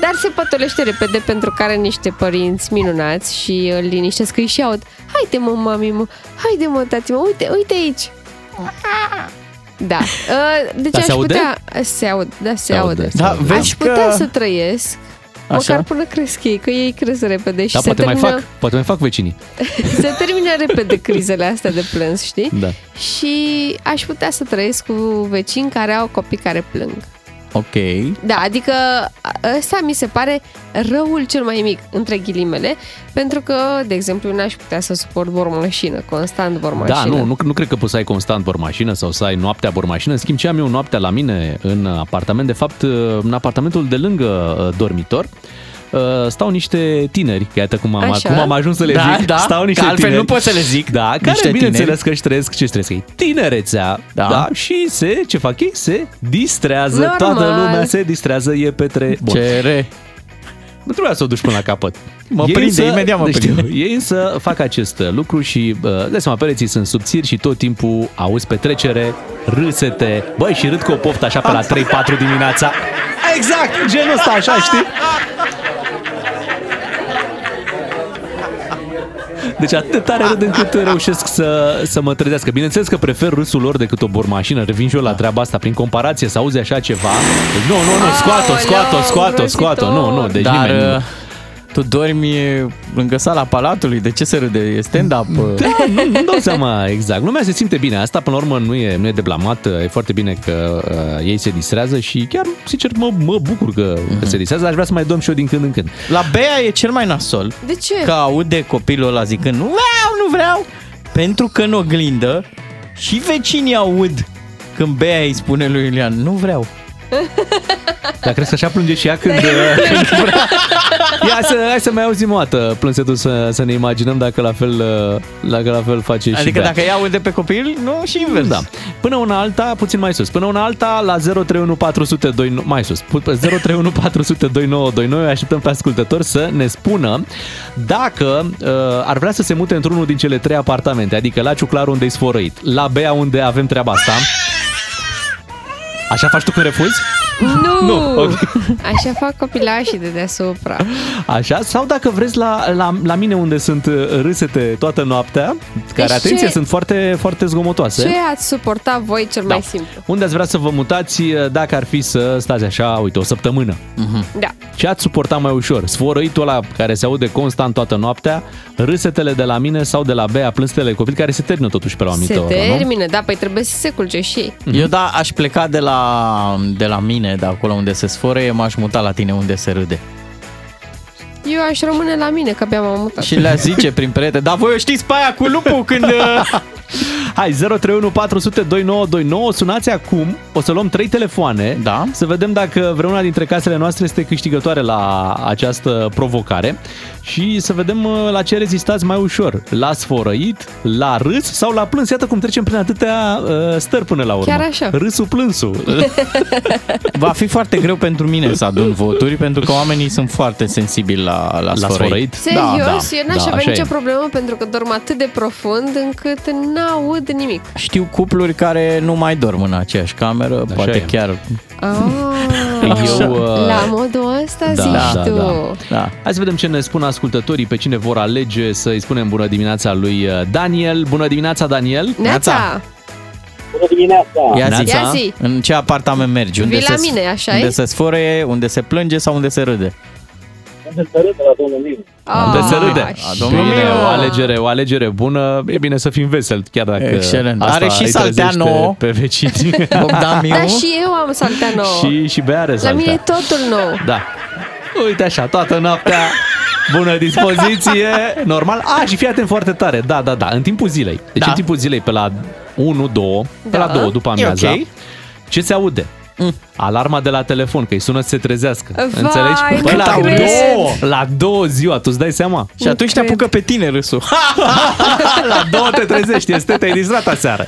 Dar se pătolește repede pentru că are niște părinți minunați și îl liniștesc că îi și aud. Haide mă, mami, mă, haide mă, tati, mă, uite, uite aici. Da. Uh, Deci Dar aș se aude? putea... Se aud, da, se, Se aude, aude. se Da, aude. vezi Aș că... putea să trăiesc Așa? Măcar până cresc ei, că ei cresc repede și Da, se, poate mai termină, fac, poate mai fac vecinii. se termină repede crizele astea de plâns, știi? Da. Și aș putea să trăiesc cu vecini care au copii care plâng. Ok. Da, adică ăsta mi se pare răul cel mai mic, între ghilimele, pentru că, de exemplu, n-aș putea să suport bormașină, constant bormașină. Da, nu, nu, nu cred că poți să ai constant bormașină sau să ai noaptea bormașină. În schimb, ce am eu noaptea la mine în apartament, de fapt, în apartamentul de lângă uh, dormitor, uh, stau niște tineri, că iată cum am, Așa. cum am ajuns să le Da, zic, da, stau niște că altfel tineri. nu pot să le zic. Da, care Niște bineînțeles tineri. că își trăiesc ce trăiesc ei. Tinerețea, da. Da. da, și se, ce fac ei? Se distrează, Normal. toată lumea se distrează, e petre... Bun. Ce re. Nu trebuia să o duci până la capăt. Mă prinde, imediat mă deci, prinde. Ei însă fac acest lucru și, uh, dai seama, pereții sunt subțiri și tot timpul auzi petrecere, râsete, băi, și râd cu o poftă așa pe la 3-4 dimineața. Exact, genul ăsta așa, știi? Deci atât de tare râd încât reușesc să, să mă trezească. Bineînțeles că prefer râsul lor decât o bormașină. Revin și eu la treaba asta. Prin comparație, să auzi așa ceva. Deci, nu, nu, nu, scoată-o, scoată-o, scoată-o, scoată-o. Nu, nu, deci Dar nimeni nu. uh, tu dormi lângă sala palatului, de ce se râde? E stand-up? Da, nu, nu dau seama exact. Lumea se simte bine. Asta, până la urmă, nu e, nu e de blamat. E foarte bine că uh, ei se distrează și chiar, sincer, mă, mă bucur că, că se distrează. Aș vrea să mai dăm și eu din când în când. La Bea e cel mai nasol. De ce? Că aude copilul ăla zicând nu vreau, nu vreau, pentru că în oglindă și vecinii aud când Bea îi spune lui Iulian, nu vreau. Dar crezi că așa plânge și ea când, uh, când vrea? Ia să, hai să mai auzim o dată plânsetul să, să ne imaginăm dacă la fel, uh, dacă la fel face și Adică Bea. dacă ea aude pe copil, nu și invers. Da. Până una alta, puțin mai sus. Până una alta, la 031 400 mai sus. Pu- 031 400 2929, așteptăm pe ascultători să ne spună dacă uh, ar vrea să se mute într-unul din cele trei apartamente, adică la Ciuclaru unde e sfărăit, la Bea unde avem treaba asta. Așa faci tu când refuzi? Nu! Nu, ok. Așa fac copilașii de deasupra. Așa? Sau dacă vreți la, la, la mine unde sunt uh, râsete toată noaptea, care, Deci atenție, ce- sunt foarte, foarte zgomotoase. Ce ați suporta voi cel mai simplu? Unde ați vrea să vă mutați uh, dacă ar fi să stați așa, uite, o săptămână? Da. Ce ați suporta mai ușor? Sfărăitul ăla care se aude constant toată noaptea, râsetele de la mine sau de la Bea, plânsetele copil care se termină totuși pe la o Se anumită oră, nu? termină, da, păi trebuie să se culce și ei. Eu da, aș pleca de la, de la mine, de acolo unde se sfărăie, m-aș muta la tine unde se râde. Eu aș rămâne la mine, că abia m-am mutat. Și le zice prin perete, dar voi o știți pe aia cu lupul când... uh, Hai, 031 400 2929, sunați acum, o să luăm trei telefoane, Da. să vedem dacă vreuna dintre casele noastre este câștigătoare la această provocare și să vedem uh, la ce rezistați mai ușor, la sfărăit, la râs sau la plâns. Iată cum trecem prin atâtea uh, stări până la urmă. Chiar așa. Râsul, plânsul. Va fi foarte greu pentru mine să adun voturi, pentru că oamenii sunt foarte sensibili la, la, La sfărăit. sfărăit? Serios, da, eu n-aș da, avea așa nicio e. problemă pentru că dorm atât de profund încât n-aud nimic. Știu cupluri care nu mai dorm în aceeași cameră, Așa poate e. chiar... Ah, Eu, uh, la modul ăsta da, zici da, tu. da. Da. Hai să vedem ce ne spun ascultătorii, pe cine vor alege să-i spunem bună dimineața lui uh, Daniel. Bună dimineața, Daniel! Neața, Bună dimineața! Ia zi, Neața. Ia zi. în ce apartament mergi? Unde Vii la se, mine, așa Unde e? se sfărăie, unde se plânge sau unde se râde? Unde se râde la domnul Miu? Unde Ah, se râde. așa. domnul Bine, meu. o alegere, o alegere bună. E bine să fim veseli, chiar dacă Excelent. asta Are și îi saltea trezește nouă. Pe vecini. Bogdan Miu? Da, și eu am saltea nouă. și, și Bea are La saltea. mine e totul nou. Da. Uite așa, toată noaptea, bună dispoziție, normal. A, și fii atent foarte tare. Da, da, da, în timpul zilei. Deci Da. în timpul zilei, pe la 1, 2, pe Da. la 2 după E amiaza. ok. Ce se aude? Mm. Alarma de la telefon, că îi sună să se trezească. Vai, Înțelegi? nu la cred. două, la două ziua, tu îți dai seama? Și atunci te cred. apucă pe tine râsul. la două te trezești, este, te-ai distrat aseară.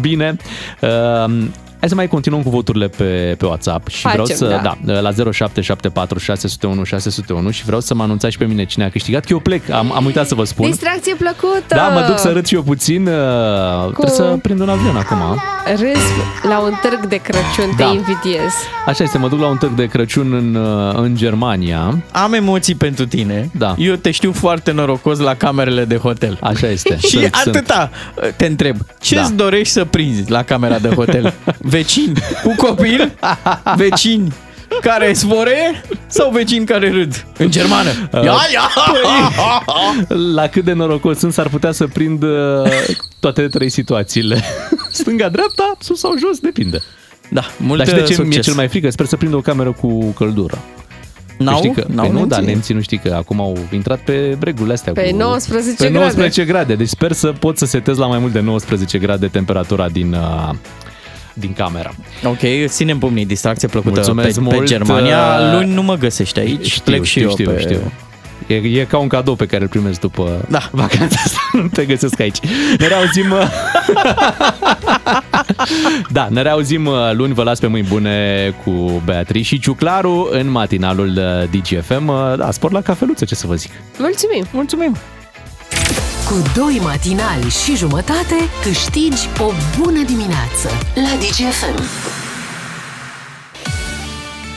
Bine. Uh, Hai să mai continuăm cu voturile pe, pe WhatsApp și Facem, vreau să, da. da, la 0774 601 601 și vreau să mă anunțați și pe mine cine a câștigat, că eu plec, am, am uitat să vă spun. Distracție plăcută! Da, mă duc să râd și eu puțin, uh, trebuie să prind un avion acum. Râs la un târg de Crăciun, Da. te invidiez. Așa este, mă duc la un târg de Crăciun în, uh, în Germania. Am emoții pentru tine. Da. Eu te știu foarte norocos la camerele de hotel. Așa este. Și Sunt- sunt. atâta te întreb, ce-ți Da. dorești să prinzi la camera de hotel? Vecini cu copil? Vecini care svore sau vecini care râd? În germană. Uh, Ia, ia! La cât de norocos sunt, s-ar putea să prind uh, toate trei situațiile. Stânga, dreapta, sus sau jos, depinde. Da, mult Dar știi de ce succes. mi-e cel mai frică? Sper să prind o cameră cu căldură. N-au? știi că, N-au păi nu, da, nemții? nemții nu știi că acum au intrat pe regulile astea. Pe cu, 19 pe grade. 19 grade. Deci sper să pot să setez la mai mult de 19 grade temperatura din, uh, din camera. Ok, ținem pumnii, distracție plăcută Mulțumesc pe, pe mult, Germania. uh, Luni nu mă găsești aici, Știu, plec și știu, eu știu, pe... știu. E, e ca un cadou pe care îl primesc după Da. vacanța asta. Nu te găsesc aici. Ne reauzim... uh, da, ne reauzim uh, luni. Vă las pe mâini bune cu Beatrice și Ciuclaru în matinalul uh, DGFM. Uh, Da, sport la cafeluță, ce să vă zic. Mulțumim! Mulțumim! Cu doi matinali și jumătate câștigi o bună dimineață la DGFM.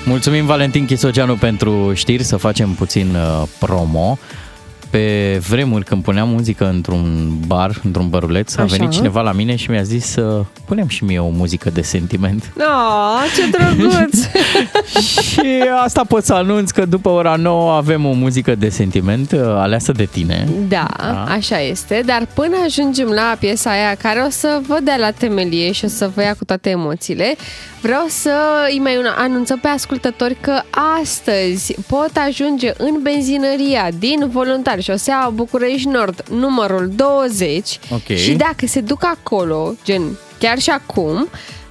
Mulțumim Valentin Chisogeanu pentru știri, să facem puțin uh, promo. Pe vremuri când puneam muzică într-un bar, într-un băruleț, a Așa. venit cineva la mine și mi-a zis să punem și mie o muzică de sentiment. Oh, ce drăguț! și asta pot să anunț că după ora 9 avem o muzică de sentiment uh, aleasă de tine. Da, așa este, dar până ajungem la piesa aia care o să vă dea la temelie și o să vă ia cu toate emoțiile, vreau să îi mai una- anunțăm pe ascultători că astăzi pot ajunge în benzinăria din voluntari șoseaua București Nord, numărul 20 Ok. și dacă se duc acolo, gen chiar și acum,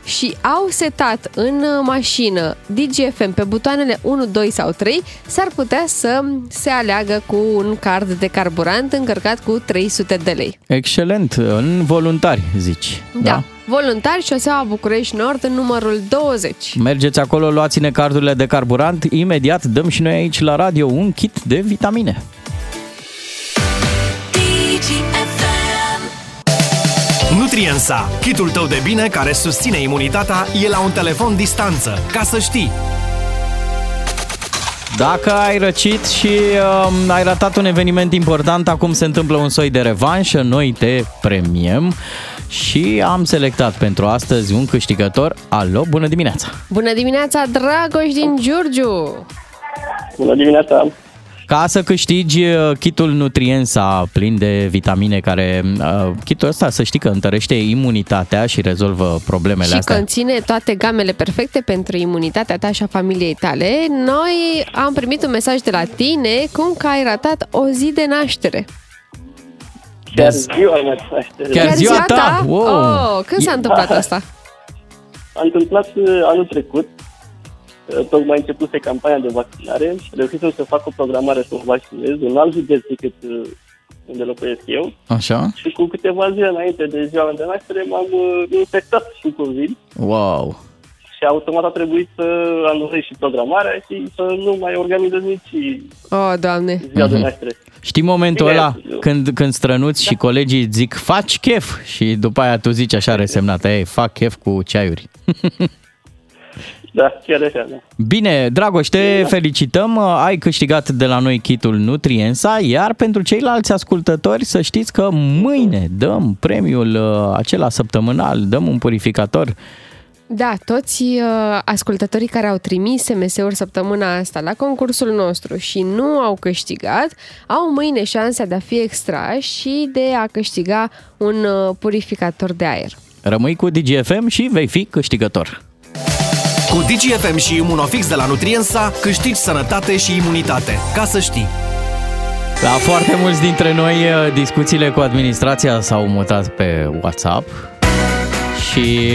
și au setat în uh, mașină DGFM pe butoanele 1, 2 sau 3, s-ar putea să se aleagă cu un card de carburant încărcat cu 300 de lei. Excelent, în voluntari, zici. Da. Voluntari, șoseaua București Nord, numărul 20. Mergeți acolo, luați-ne cardurile de carburant, imediat dăm și noi aici la radio un kit de vitamine. Nutriensa, kitul tău de bine care susține imunitatea, e la un telefon distanță, ca să știi. Dacă ai răcit și um, ai ratat un eveniment important, acum se întâmplă un soi de revanșă, noi te premiem și am selectat pentru astăzi un câștigător. Alo, bună dimineața! Bună dimineața, Dragoș din Giurgiu! Bună dimineața! Ca să câștigi uh, kitul Nutriensa plin de vitamine care, uh, kitul ăsta să știi că întărește imunitatea și rezolvă problemele și astea. conține toate gamele perfecte pentru imunitatea ta și a familiei tale. Noi am primit un mesaj de la tine cum că ai ratat o zi de naștere. Chiar ziua mea de naștere. Chiar ziua ta? Wow. Oh, când s-a E- întâmplat asta? A întâmplat uh, anul trecut, uh, tocmai începuse campania de vaccinare și reușisem să fac o programare să mă vaccinez în alt județ decât uh, unde locuiesc eu Așa? și cu câteva zile înainte de ziua mea de naștere m-am uh, infectat cu COVID Wow! și automat a trebuit să anulez și programarea și să nu mai organizez nici Oh, doamne! ziua Mhm. de naștere. Știi momentul Bine, ăla eu- când, când strănuți și colegii îți zic faci chef și după aia tu zici așa resemnat, ei, fac chef cu ceaiuri. Da, chiar așa, da. Bine, Dragoș, te felicităm, ai câștigat de la noi kitul Nutriensa, iar pentru ceilalți ascultători să știți că mâine dăm premiul uh, acela săptămânal, dăm un purificator. Da, toți uh, ascultătorii care au trimis SMS-uri săptămâna asta la concursul nostru și nu au câștigat, au mâine șansa de a fi extrași și de a câștiga un uh, purificator de aer. Rămâi cu DGFM și vei fi câștigător. Cu DGFM și Imunofix de la Nutriensa câștigi sănătate și imunitate, ca să știi. La foarte mulți dintre noi uh, discuțiile cu administrația s-au mutat pe WhatsApp și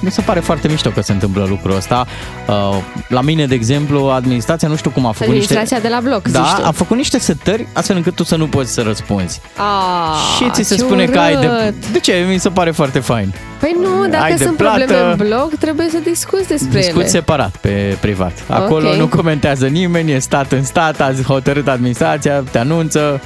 mi se pare foarte mișto că se întâmplă lucrul ăsta. Uh, La mine, de exemplu, administrația nu știu cum a făcut Administrația niște... de la bloc, Da, zici tu. a făcut niște setări astfel încât tu să nu poți să răspunzi. Ah, și ți se ce spune că ai de... urât. De ce? Mi se pare foarte fain. Păi nu, dacă Ai de sunt plată. probleme în blog, trebuie să discuți despre Discut ele. separat pe privat. Acolo Ok. nu comentează nimeni, e stat în stat, ați hotărât administrația, te anunță.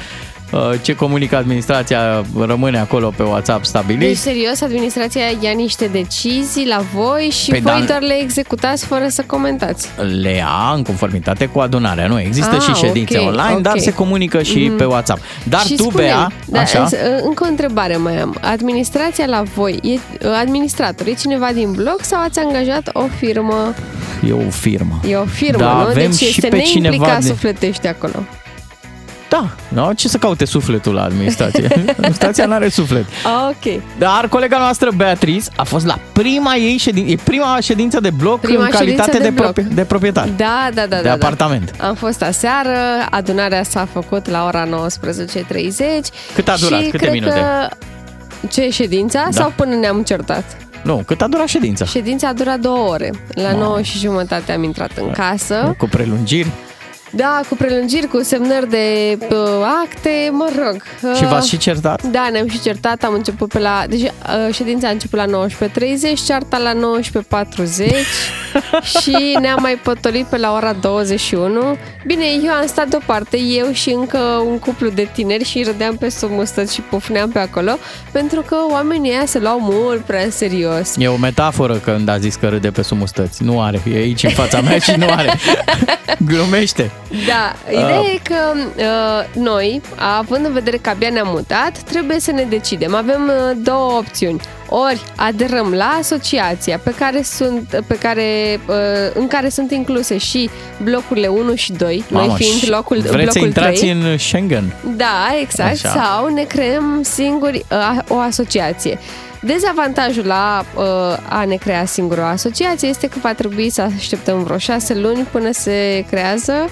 Uh, Ce comunică administrația rămâne acolo pe WhatsApp stabilit. Deci, serios, administrația ia niște decizii la voi și Păi, voi da. doar le executați fără să comentați. le ia în conformitate cu adunarea. Nu, există Ah, și ședințe ok, online, ok. dar se comunică și Mhm. pe WhatsApp. Dar și tu, spune-mi, Bea, da, așa, însă, Încă o întrebare mai am. Administrația la voi, e administrator, e cineva din blog sau ați angajat o firmă? e o firmă. E o firmă, Da, nu? avem deci și este pe cineva neimplicat de- sufletește acolo. Da, nu? ce să caute sufletul la administrație? Administrația nu are suflet. Ok. Dar colega noastră, Beatriz, a fost la prima ei ședință, e prima ședință de bloc Prima în calitate ședință de, de bloc. propi- de proprietar. Da, da, da. De da, apartament. Da. Am fost aseară, adunarea s-a făcut la ora 19.30. Cât a durat? Și Câte cred minute? Că... Ce, ședința? Da. Sau până ne-am certat? Nu, cât a durat ședința? Ședința a durat două ore. La 9 și jumătate am intrat în casă. Cu prelungiri. Da, cu prelungiri, cu semnări de uh, acte, mă rog. Și Uh, v-ați și certat? Da, ne-am și certat, am început pe la... Deci uh, ședința a început la 19.30, cearta la 19.40 și ne-am mai potolit pe la ora 21. Bine, eu am stat deoparte, eu și încă un cuplu de tineri și râdeam pe sub mustăți și pufneam pe acolo, pentru că oamenii ăia se luau mult prea serios. E o metaforă când a zis că râde pe sumustăți. Nu are. E aici în fața mea și nu are. Glumește. Da, ideea e că uh, noi, având în vedere că abia ne-am mutat, trebuie să ne decidem. Avem uh, două opțiuni. Ori aderăm la asociația pe care sunt, pe care, uh, în care sunt incluse și blocurile 1 și 2, Mamă, noi fiind și locul, vreți blocul să intrați 3. în Schengen? Da, exact. Așa. Sau ne creăm singuri uh, o asociație. Dezavantajul la uh, a ne crea singur o asociație este că va trebui să așteptăm vreo șase luni până se creează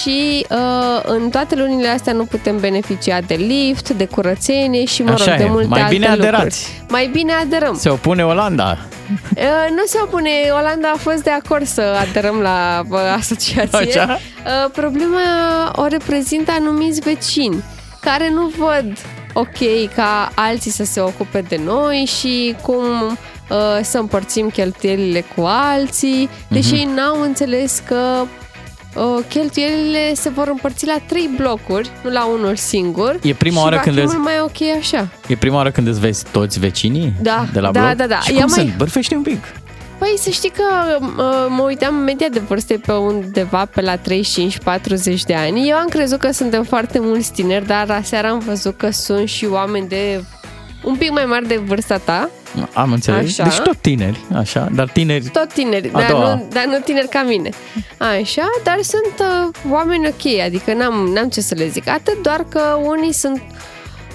și uh, în toate lunile astea nu putem beneficia de lift, de curățenie și, mă Așa rog, de e. multe Mai alte bine lucruri. aderați. Mai bine aderăm. Se opune Olanda. Uh, nu se opune, Olanda a fost de acord să aderăm la uh, asociație. Așa? Uh, problema o reprezintă anumiți vecini care nu văd ok ca alții să se ocupe de noi și cum uh, să împărțim cheltuielile cu alții, deși Mhm. ei n-au înțeles că uh, cheltuielile se vor împărți la trei blocuri, nu la unul singur. E prima și oară va când fi îți- mult mai ok așa. E prima oară când îți vezi toți vecinii Da, de la da, bloc? da, da. Și Ia cum mai- sunt? Bărfești un pic. Păi să știi că uh, mă uitam media de vârste pe undeva pe la 35-40 de ani. Eu am crezut că suntem foarte mulți tineri, dar aseară am văzut că sunt și oameni de un pic mai mari de vârsta ta, Am înțeles. Așa. Deci tot tineri, așa, dar tineri... tot tineri, A dar doua. nu, dar nu tineri ca mine. Așa, dar sunt uh, oameni ok, adică n-am, n-am ce să le zic. Atât doar că unii sunt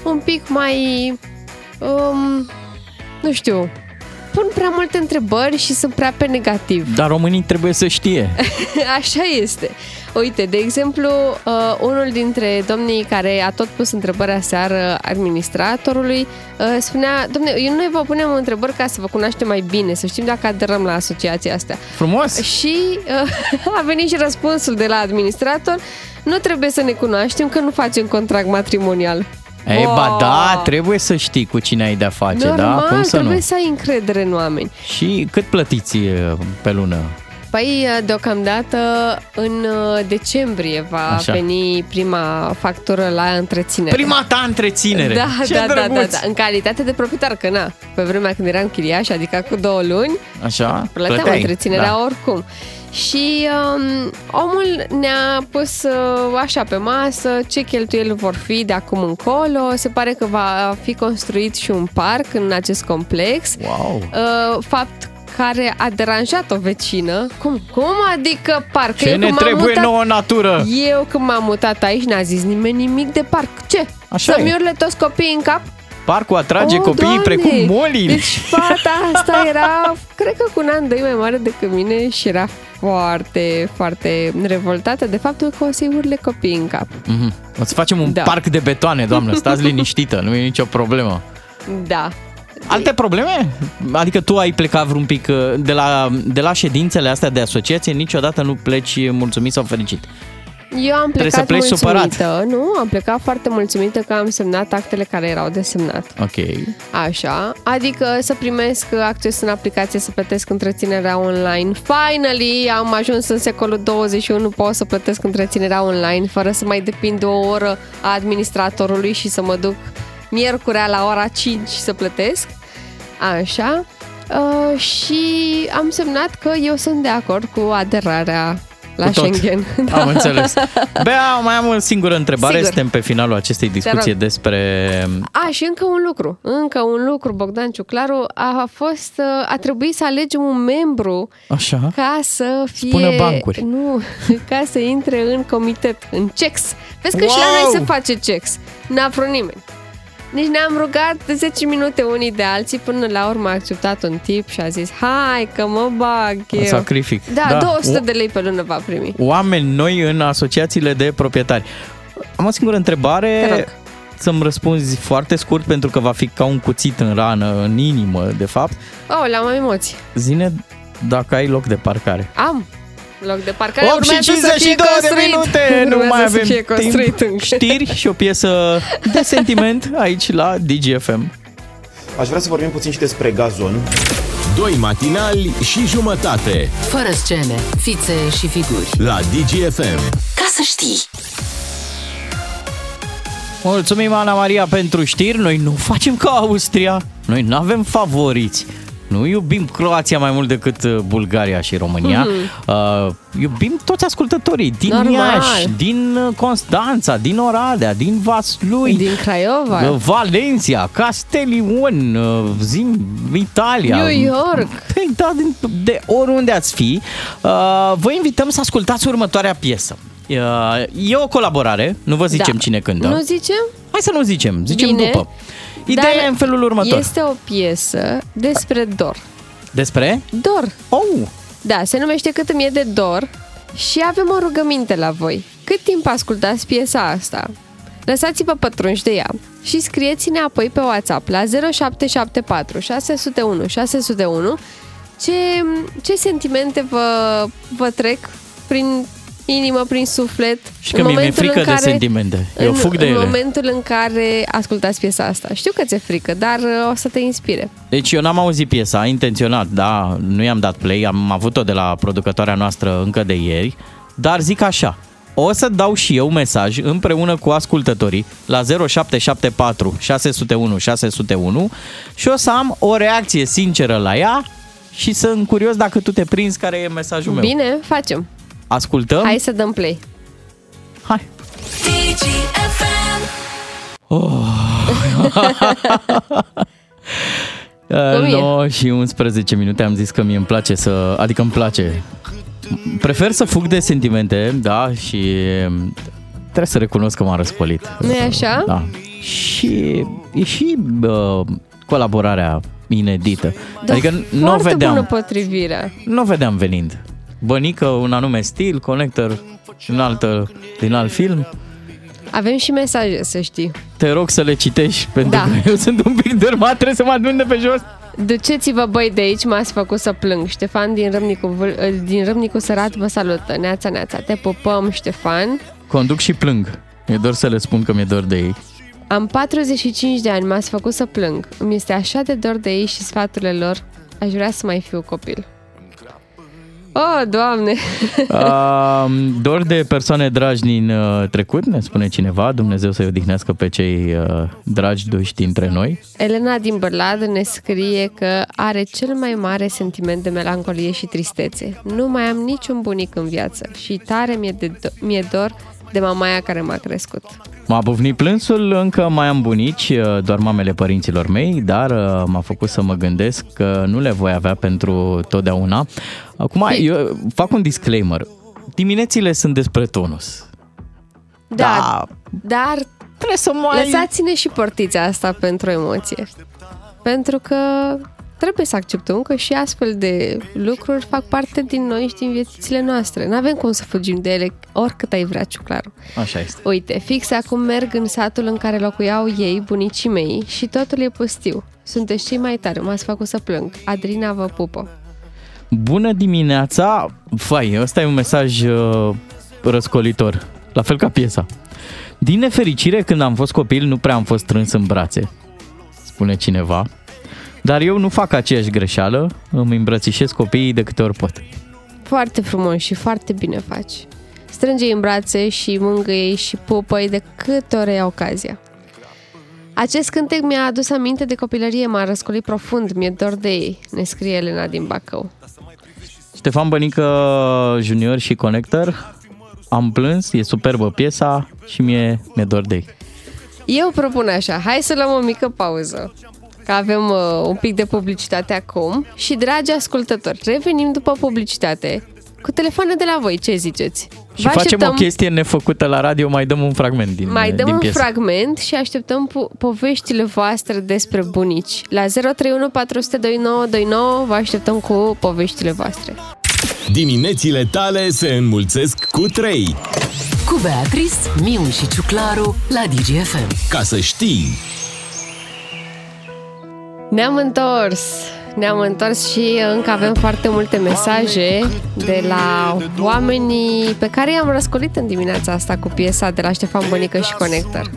un pic mai, um, nu știu, pun prea multe întrebări și sunt prea pe negativ. Dar românii trebuie să știe. Așa este. Uite, de exemplu, uh, unul dintre domnii care a tot pus întrebarea seară administratorului uh, spunea, domne, eu noi vă punem întrebări ca să vă cunoaștem mai bine, să știm dacă aderăm la asociația asta. Frumos! Și uh, a venit și răspunsul de la administrator, nu trebuie să ne cunoaștem că nu facem contract matrimonial. Ei, ba Wow! da, trebuie să știi cu cine ai de-a face, Normal, da? Cum să trebuie nu? să ai încredere în oameni. Și cât plătiți e, pe lună? Păi, deocamdată, în uh, decembrie va Așa. veni prima factură la întreținere. Prima ta întreținere! Da, Ce da, da, da, drăguț! da, în calitate de proprietar, că na, pe vremea când eram chiriaș, adică cu două luni, Așa? plăteam Plăteai, întreținerea da. oricum. Și um, omul ne-a pus uh, așa pe masă ce cheltuieli vor fi de acum încolo. Se pare că va fi construit și un parc în acest complex. Wow! Uh, fapt care a deranjat o vecină. Cum? Cum adică parc? Ce Eu ne când m-am trebuie mutat- nouă natură? Eu când m-am mutat aici n-a zis nimeni nimic de parc. Ce? Așa Să-mi e. urle toți copiii în cap? Parcul atrage Oh, copiii Doamne! precum molii. Deci fata asta era, cred că cu un an, doi mai mare decât mine și era foarte, foarte revoltată de faptul că o să-i urle copiii în cap. Mhm. O să facem un Da. parc de betoane, doamnă, stați liniștită, nu e nicio problemă. Da. Alte probleme? Adică tu ai plecat vreun pic uh, de la, de la ședințele astea de asociație, niciodată nu pleci mulțumit sau fericit. Eu am Trebuie să plecat pleci mulțumită, nu? Am plecat foarte mulțumită că am semnat actele care erau de semnat. Ok. Așa, adică să primesc acces în aplicație, să plătesc întreținerea online. Finally, am ajuns în secolul 21, pot să plătesc întreținerea online fără să mai depind de o oră a administratorului și să mă duc miercurea la ora 5 să plătesc. Așa. Uh, și am semnat că eu sunt de acord cu aderarea la Cu tot. Schengen. Am înțeles. Bea, mai am o singură întrebare. Sigur. Suntem pe finalul acestei discuții rog. despre... A, și încă un lucru, încă un lucru, Bogdan Ciuclaru, a fost, a trebuit să alegem un membru Așa? ca să fie... Spună bancuri. Nu, ca să intre în comitet, în CEX. Vezi că și la Wow! noi se face CEX. N-a vrut nimeni. Deci ne-am rugat de 10 minute unii de alții până la urmă a acceptat un tip și a zis hai că mă bag eu. Sacrific. Da, Da. 200 O- de lei pe lună va primi. Oameni noi în asociațiile de proprietari. Am o singură Te întrebare. rog. Să-mi răspunzi foarte scurt pentru că va fi ca un cuțit în rană, în inimă, de fapt. Oh, la mai emoții. Zine dacă ai loc de parcare. Am loc de parcare. 8 și urmează să fie 52 de construit. minute, nu Urmează mai să avem fie construit timp. încă. Știri și o piesă de sentiment aici la DGFM. Aș vrea să vorbim puțin și despre gazon. Doi matinali și jumătate Fără scene, fițe și figuri. la DGFM. Ca să știi! Mulțumim, Ana Maria, pentru știri. Noi nu facem ca Austria. Noi nu avem favoriți. Nu iubim Croația mai mult decât uh, Bulgaria și România. Uh, iubim toți ascultătorii din Normal. Iași, din uh, Constanța, din Oradea, din Vaslui, Din Craiova, uh, Valencia, Castellion, uh, Zim, Italia. New York. Păi, da, din, de oriunde ați fi, uh, vă invităm să ascultați următoarea piesă. Uh, e o colaborare, nu vă zicem Da. cine cântă. Nu zicem? Hai să nu zicem, zicem Bine. după. Ideea Dar e în felul următor. Este o piesă despre dor. Despre? Dor. Oh! Da, se numește Cât îmi e de dor și avem o rugăminte la voi. Cât timp ascultați piesa asta? Lăsați-vă pătrunși de ea și scrieți-ne apoi pe WhatsApp la 0774 601 601 ce, ce sentimente vă, vă trec prin inimă, prin suflet. Și că mie mi-e momentul frică în de care- sentimente. Eu în, fug de în ele. momentul în care ascultați piesa asta. Știu că ți-e frică, dar uh, o să te inspire. Deci eu n-am auzit piesa, intenționat, da, nu i-am dat play, am avut-o de la producătoarea noastră încă de ieri, dar zic așa, o să dau și eu mesaj împreună cu ascultătorii la 0774 601 601 și o să am o reacție sinceră la ea și sunt curios dacă tu te prinzi care e mesajul meu. Bine, facem. Ascultăm? Hai să dăm play. Hai. Cum e? 9 și 11 minute am zis că mie îmi place să... Adică îmi place. Prefer să fug de sentimente, da, și trebuie să recunosc că m-am răscolit. nu e așa? Da. Și e și uh, colaborarea inedită. Da, adică nu o foarte bună vedeam, potrivire. nu o vedeam venind. Bănică, un anume stil, Connector, din, altă, din alt film. Avem și mesaje, să știi. Te rog să le citești, pentru Da. că eu sunt un pic dărmat, trebuie să mă adun de pe jos. Duceți-vă băi de aici, m-ați făcut să plâng. Ștefan din Râmnicu, Vâl- din Râmnicu Sărat vă salută. Neața, neața, te pupăm, Ștefan. Conduc și plâng. E doar să le spun că mi-e dor de ei. Am 45 de ani, m-ați făcut să plâng. Îmi este așa de dor de ei și sfaturile lor. Aș vrea să mai fiu copil. Oh, Doamne! Uh, dor de persoane dragi din uh, trecut, ne spune cineva. Dumnezeu să-i odihnească pe cei uh, dragi duși dintre noi. Elena din Bărlad ne scrie că are cel mai mare sentiment de melancolie și tristețe. Nu mai am niciun bunic în viață și tare mi-e, de do- mi-e dor de mamaia care m-a crescut. M-a bufnit plânsul, încă mai am bunici, uh, doar mamele părinților mei, dar uh, m-a făcut să mă gândesc că nu le voi avea pentru totdeauna. Acum, eu fac un disclaimer. Diminețile sunt despre tonus. Da, dar trebuie să mai... Lăsați-ne și portița asta pentru emoție. Pentru că trebuie să acceptăm că și astfel de lucruri fac parte din noi și din viețile noastre. Nu avem cum să fugim de ele oricât ai vrea, ciuclaru. Așa este. Uite, fix acum merg în satul în care locuiau ei, bunicii mei, și totul e pustiu. Sunteți cei mai tari, m-ați făcut să plâng. Adrina vă pupă. Bună dimineața! Fai, ăsta e un mesaj uh, răscolitor, la fel ca piesa. Din nefericire, când am fost copil, nu prea am fost strâns în brațe, spune cineva. Dar eu nu fac aceeași greșeală, îmi îmbrățișez copiii de câte ori pot. Foarte frumos și foarte bine faci. Strânge-i în brațe și mângâie și pupă de câte ori ai ocazia. Acest cântec mi-a adus aminte de copilărie, m-a răscolit profund, mi-e dor de ei, ne scrie Elena din Bacău. Ștefan Bănică Junior și Connector, am plâns, e superbă piesa și mie mi-e dor de ei. Eu propun așa, hai să luăm o mică pauză, că avem uh, un pic de publicitate acum și, dragi ascultători, revenim după publicitate cu telefoane de la voi, ce ziceți? Și facem o chestie nefăcută la radio, mai dăm un fragment din, Mai dăm din un piesă. fragment și așteptăm po- poveștile voastre despre bunici. La 031 400 2929 vă așteptăm cu poveștile voastre. Diminețile tale se înmulțesc cu 3. Cu Beatrice, Miu și Ciuclaru la DGFM. Ca să știi! Ne-am întors! Ne-am întors și încă avem foarte multe mesaje de la oamenii pe care i-am răscolit în dimineața asta cu piesa de la Ștefan Bănică și Connector.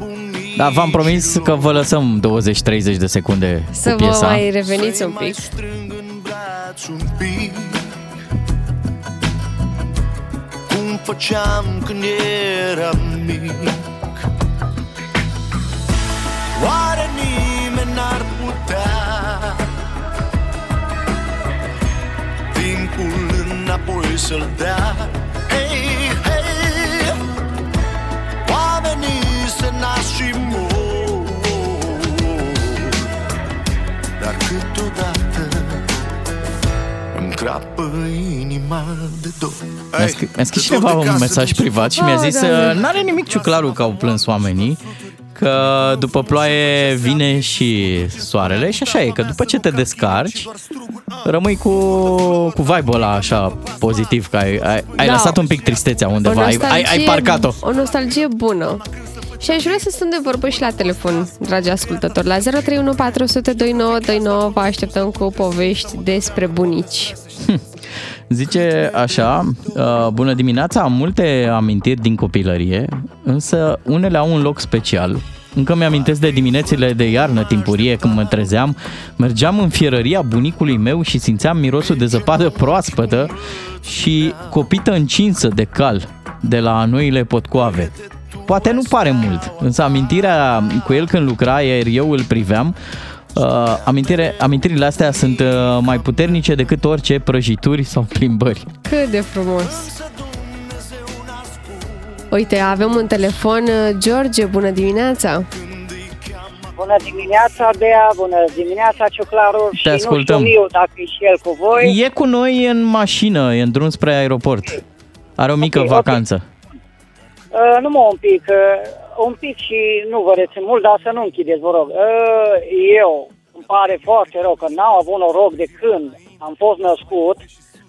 Da, v-am promis că vă lăsăm 20-30 de secunde Să cu vă piesa. mai reveniți un pic. un pic Cum făceam când eram mic Oare nimeni n-ar putea și să-l dea. Hei, hei Oamenii se nasc și mor. Dar câteodată Îmi crapă inima de dor. Mi-a scris, mi-a scris cineva un mesaj privat și mi-a zis da, da. uh, N-are nimic ciuclarul că au plâns oamenii Că după ploaie vine și soarele Și așa e, că după ce te descarci Rămâi cu, cu vibe-ul ăla așa pozitiv Că ai, ai, ai Da. lăsat un pic tristețea undeva Ai, ai, ai parcat-o O nostalgie bună. Și aș vrea să stăm de vorbă și la telefon, dragi ascultători. La 031 400 2929 vă așteptăm cu povești despre bunici. Zice așa, uh, bună dimineața, am multe amintiri din copilărie, însă unele au un loc special. Încă mi-amintesc de diminețile de iarnă timpurie când mă trezeam, mergeam în fierăria bunicului meu și simțeam mirosul de zăpadă proaspătă și copită încinsă de cal de la noile potcoave. Poate nu pare mult, însă amintirea cu el când lucra, iar eu îl priveam, Uh, amintire, amintirile astea sunt uh, mai puternice decât orice prăjituri sau plimbări. Cât de frumos! Uite, avem un telefon. George, bună dimineața! Bună dimineața, Dea, bună dimineața, Ciuclaru. și ascultăm. nu știu eu dacă e și el cu voi. E cu noi în mașină, e în drum spre aeroport. Are o mică Ok, ok. vacanță. Uh, numai un pic, uh, un pic și nu vă rețin mult, dar să nu închideți, vă rog. Uh, eu îmi pare foarte rău că n-am avut noroc de când am fost născut,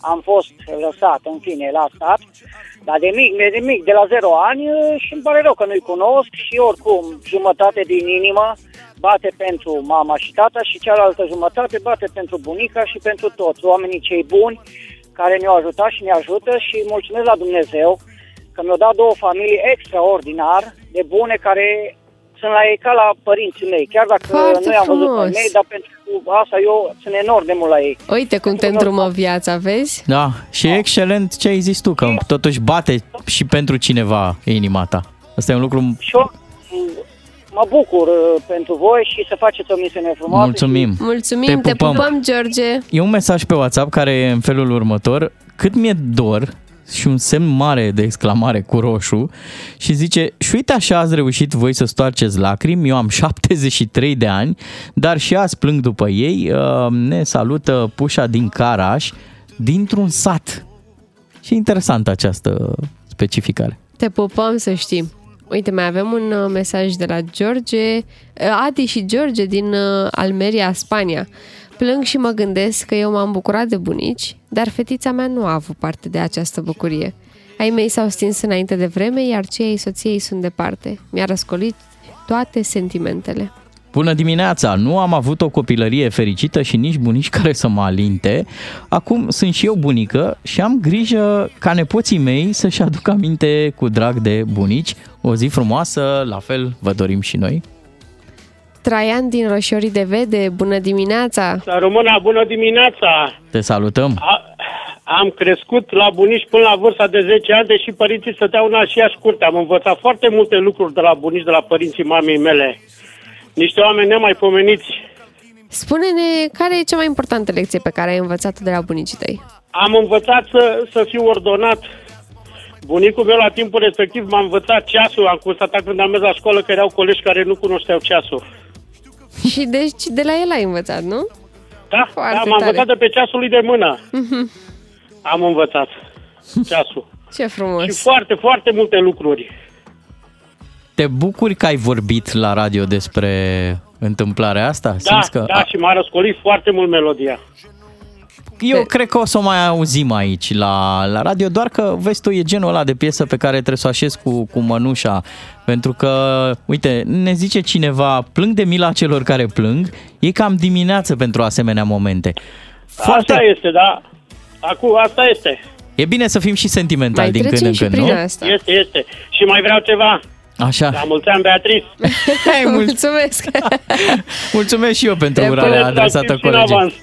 am fost lăsat, în fine, la stat, dar de mic, de mic, de la 0 ani uh, și îmi pare rău că nu-i cunosc și oricum jumătate din inimă bate pentru mama și tata și cealaltă jumătate bate pentru bunica și pentru toți oamenii cei buni care ne-au ajutat și ne ajută și mulțumesc la Dumnezeu că mi-au dat două familii extraordinar de bune care sunt la ei ca la părinții mei. Chiar dacă Foarte nu i-am văzut pe frumos. mei, dar pentru asta eu sunt enorm de mult la ei. Uite cum te îndrumă viața, vezi? Da, și e excelent ce ai zis tu, că totuși bate și pentru cineva inima ta. Asta e un lucru... Și eu mă bucur uh, pentru voi și să faceți o misiune frumoasă. Mulțumim! Mulțumim, te pupăm. pupăm, George! E un mesaj pe WhatsApp care e în felul următor. Cât mi-e dor și un semn mare de exclamare cu roșu și zice și uite așa ați reușit voi să stoarceți lacrimi, eu am 73 de ani, dar și azi plâng după ei, Uh, ne salută pușa din Caraș, dintr-un sat. Și e interesantă această specificare. Te pupăm să știi. Uite, mai avem un uh, mesaj de la George, uh, Adi și George din uh, Almeria, Spania. Plâng și mă gândesc că eu m-am bucurat de bunici, dar fetița mea nu a avut parte de această bucurie. Ai mei s-au stins înainte de vreme, iar cei ai soției sunt departe. Mi-a răscolit toate sentimentele. Bună dimineața! Nu am avut o copilărie fericită și nici bunici care să mă alinte. Acum sunt și eu bunică și am grijă ca nepoții mei să-și aducă aminte cu drag de bunici. O zi frumoasă, la fel vă dorim și noi. Traian din Roșiorii de Vede, bună dimineața! Să rămână bună dimineața! Te salutăm! A, am crescut la bunici până la vârsta de 10 ani, deși părinții stăteau în aceeași curte. Am învățat foarte multe lucruri de la bunici, de la părinții mamei mele. Niște oameni nemaipomeniți. Spune-ne care e cea mai importantă lecție pe care ai învățat-o de la bunicii tăi. Am învățat să, să fiu ordonat. Bunicul meu la timpul respectiv m-a învățat ceasul. Am constatat când am mers la școală că erau colegi care nu cunoșteau ceasul. Și deci de la el ai învățat, nu? Da, Foarte da m-am tare. învățat de pe ceasul lui de mână. Mhm. Am învățat ceasul. Ce frumos! Și foarte, foarte multe lucruri. Te bucuri că ai vorbit la radio despre întâmplarea asta? Da, Simți că... da, și m-a răscolit foarte mult melodia. Eu cred că o să o mai auzim aici la, la radio, doar că, vezi tu, e genul ăla de piesă pe care trebuie să o așezi cu, cu mănușa. Pentru că, uite, ne zice cineva, plâng de mila celor care plâng, e cam dimineață pentru asemenea momente. Foarte... Asta este, da. Acum, asta este. E bine să fim și sentimentali din când în când, nu? Este, este. Și mai vreau ceva. Așa. La mulți ani, Beatrice. Hai, mul- Mulțumesc! Mulțumesc și eu pentru Puneți urarea la adresată timp și în colegii. avans.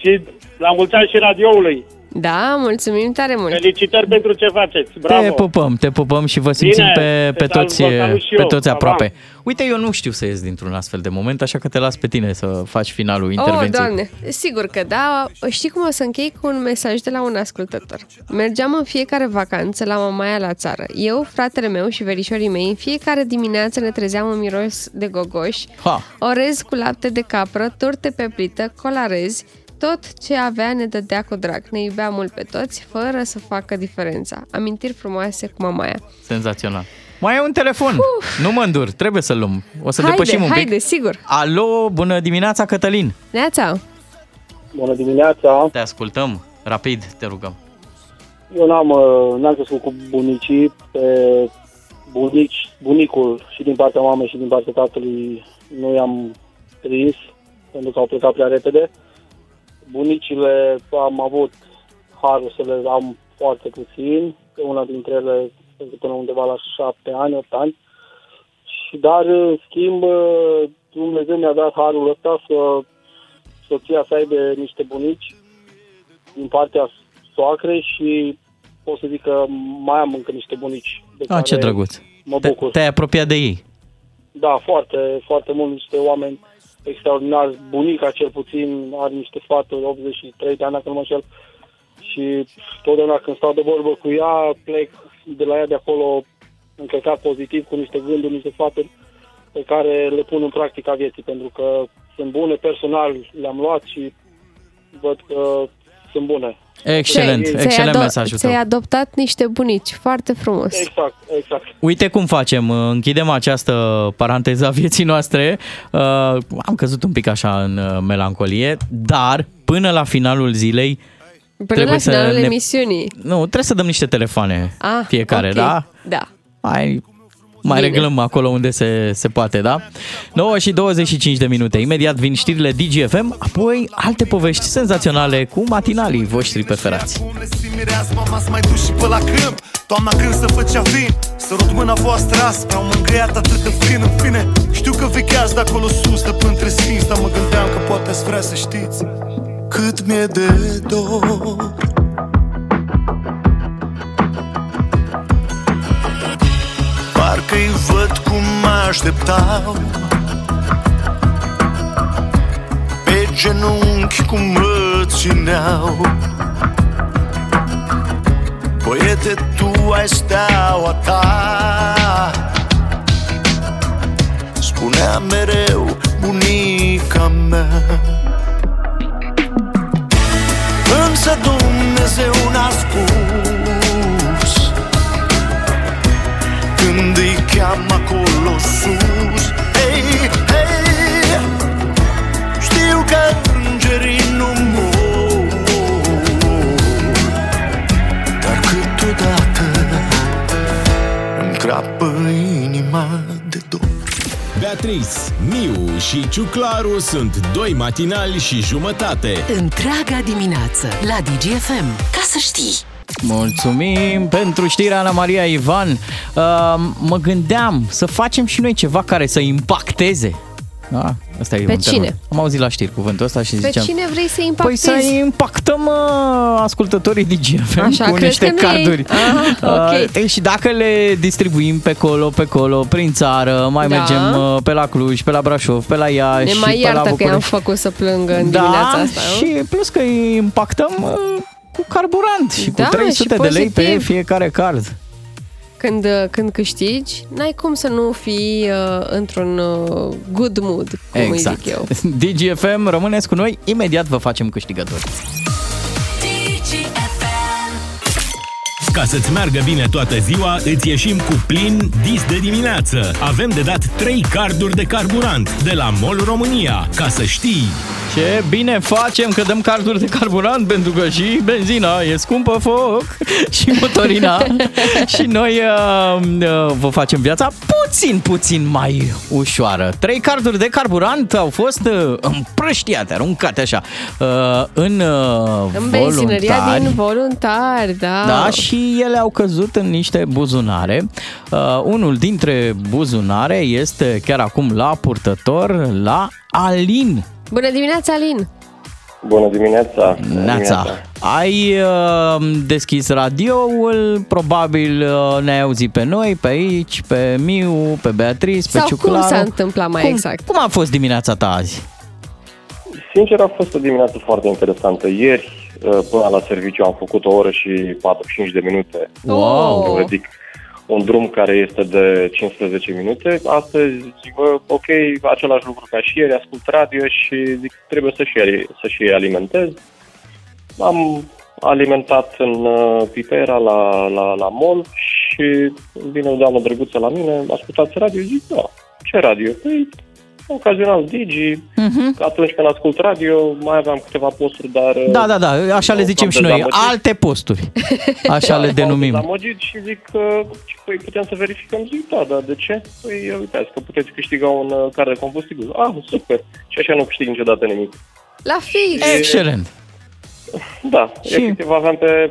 Și la mulți ani și radioului. Da, mulțumim tare mult. Felicitări pentru ce faceți. Bravo. Te pupăm, te pupăm și vă simțim Bine, pe, pe, te salut, toți, vă salut și pe eu. toți Pa, aproape. pa. Uite, eu nu știu să ies dintr-un astfel de moment, așa că te las pe tine să faci finalul Oh, intervenției. doamne, sigur că da. Știi cum o să închei cu un mesaj de la un ascultător. Mergeam în fiecare vacanță la mamaia la țară. Eu, fratele meu și verișorii mei, în fiecare dimineață ne trezeam în miros de gogoș, Ha. orez cu lapte de capră, turte pe plită, colarezi, tot ce avea ne dădea cu drag. Ne iubea mult pe toți, fără să facă diferența. Amintiri frumoase cu mamaia. Senzațional. Mai e un telefon. Nu mă îndur, trebuie să-l luăm. O să haide, depășim un pic. haide, sigur. Alo, bună dimineața, Cătălin. Neața. Bună dimineața! Te ascultăm. Rapid, te rugăm. Eu n-am, uh, n-am crescut cu bunicii, pe bunici, bunicul și din partea mamei și din partea tatălui nu i-am prins pentru că au plecat prea repede. Bunicile am avut harul să le am foarte puțin, pe una dintre ele cred că până undeva la șapte ani, opt ani. Și dar, în schimb, uh, Dumnezeu mi-a dat harul ăsta să soția să aibă niște bunici din partea soacrei și pot să zic că mai am încă niște bunici. De Ah, ce drăguț. Mă Te- bucur. Te-ai apropiat de ei. Da, foarte, foarte mult niște oameni extraordinari. Bunica cel puțin are niște sfaturi, 83 de ani, dacă nu mă înșel. Și totdeauna când stau de vorbă cu ea, plec de la ea de acolo încărcat pozitiv cu niște gânduri, niște sfaturi pe care le pun în practica vieții, pentru că sunt bune, personal le-am luat și văd că sunt bune. Excelent, Ți-ai excelent ado- mesajul tău. Ți-ai adoptat niște bunici, foarte frumos. Exact, exact. Uite cum facem, închidem această paranteză a vieții noastre. Uh, am căzut un pic așa în uh, melancolie, dar până la finalul zilei Până la să finalul ne- emisiunii. Nu, trebuie să dăm niște telefoane Ah, fiecare, ok. da? Da. Mai, mai Bine. reglăm acolo unde se, se poate, da? 9 și 25 de minute. Imediat vin știrile DGFM, apoi alte povești senzaționale cu matinalii voștri preferați. Mireas, mama să mai duci și pe la câmp Toamna când se făcea vin Să rot mâna voastră aspre Au mângâiat atât de fin în fine Știu că vecheați de acolo sus De pântre sfinți Dar mă gândeam că poate ați vrea să știți Cât mi-e de dor Parcă-i văd cum mă așteptau. Pe genunchi cum mă țineau. Băiete, tu ai steaua ta. Spunea mereu bunica mea. Însă Dumnezeu n-a spus cheamă acolo sus Hei, hei Știu că îngerii nu mor Dar câteodată Îmi crapă inima de dor Beatrice, Miu și Ciuclaru sunt doi matinali și jumătate. Întreaga dimineață la DGFM. Ca să știi! Mulțumim pentru știrea Ana Maria Ivan. Uh, mă gândeam să facem și noi ceva care să impacteze. Da? Asta e Pe un termen. cine? Am auzit la știri cuvântul ăsta și Pe ziceam... cine vrei să Păi impactezi? să impactăm uh, ascultătorii DGFM Așa, cu crezi niște că nu e- carduri. Ah, ok. Uh, și dacă le distribuim pe colo, pe colo, prin țară, mai Da. mergem uh, pe la Cluj, pe la Brașov, pe la Iași, Ne și mai pe la iartă că i-am București. făcut să plângă în da, dimineața asta, nu? și plus că îi impactăm uh, cu carburant și Da, cu 300 și de lei pe pozitiv. fiecare card. Când, când câștigi, n-ai cum să nu fii uh, într-un uh, good mood, cum exact. îi zic eu. DGFM, rămâneți cu noi, imediat vă facem câștigători. Ca să-ți meargă bine toată ziua, îți ieșim cu plin dis de dimineață. Avem de dat 3 carduri de carburant de la MOL România. Ca să știi! Ce bine facem că dăm carduri de carburant pentru că și benzina e scumpă foc și motorina și noi uh, uh, vă facem viața puțin, puțin mai ușoară. Trei carduri de carburant au fost uh, împrăștiate, aruncate așa uh, în, uh, În benzinăria voluntari. din voluntari, da. Da, și ele au căzut în niște buzunare. Uh, unul dintre buzunare este chiar acum la purtător la Alin. Bună dimineața, Alin! Bună dimineața! Bună Neața. Ai uh, deschis radioul, probabil uh, ne-ai auzit pe noi, pe aici, pe Miu, pe Beatrice, pe Sau Ciuclaru. cum s-a întâmplat mai cum, exact? Cum a fost dimineața ta azi? Sincer, a fost o dimineață foarte interesantă. Ieri, uh, până la serviciu, am făcut o oră și 45 de minute. Wow! Adică un drum care este de 15 minute. Astăzi zic, bă, ok, același lucru ca și ieri, ascult radio și zic, trebuie să și, să și alimentez. Am alimentat în uh, Pipera la, la, la mall și vine o doamnă drăguță la mine, ascultați radio? Zic, da, ce radio? Păi, ocazional Digi, uh-huh. atunci când ascult radio, mai aveam câteva posturi, dar... uh, Da, da, da, așa le zicem și noi, alte posturi. Așa le denumim. Am dezamăgit și zic că păi, putem să verificăm. Zic, da, da, de ce? Păi, uitați că puteți câștiga un uh, car de combustibil. Ah, super. Și așa nu câștig niciodată nimic. La fix! Excelent! Da, și... efectiv aveam pe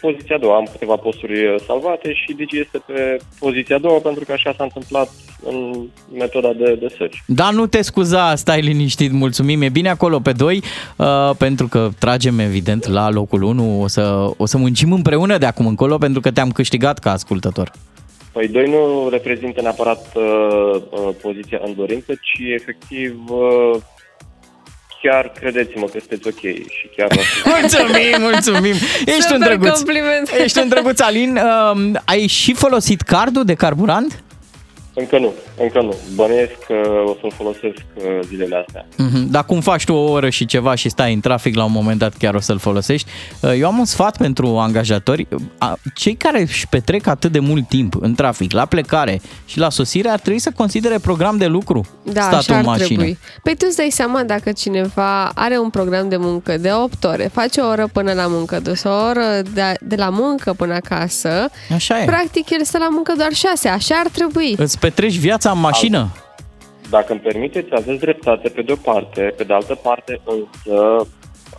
poziția a doua, am câteva posturi uh, salvate și Digi este pe poziția a doua pentru că așa s-a întâmplat în metoda de, de search. Da, nu te scuza, stai liniștit, mulțumim, e bine acolo pe 2, uh, pentru că tragem evident la locul 1, o să, o să muncim împreună de acum încolo, pentru că te-am câștigat ca ascultător. Păi doi nu reprezintă neapărat uh, uh, poziția în dorință, ci efectiv uh, chiar credeți-mă că sunteți ok și chiar... mulțumim, mulțumim! Ești Super un drăguț! compliment. Ești un drăguț, Alin. Uh, ai și folosit cardul de carburant? Încă nu, încă nu. Bănuiesc că o să-l folosesc uh, zilele astea. Mhm. Dar cum faci tu o oră și ceva și stai în trafic, la un moment dat chiar o să-l folosești. Uh, Eu am un sfat pentru angajatori. A- Cei care își petrec atât de mult timp în trafic, la plecare și la sosire, ar trebui să considere program de lucru Da, statul așa ar în mașină. trebui. Păi tu îți dai seama dacă cineva are un program de muncă de 8 ore, face o oră până la muncă, dus o oră de, de la muncă până acasă, Așa e. practic el stă la muncă doar 6, așa ar trebui. Îți petreci viața în mașină. Dacă îmi permiteți, aveți dreptate pe de-o parte, pe de altă parte însă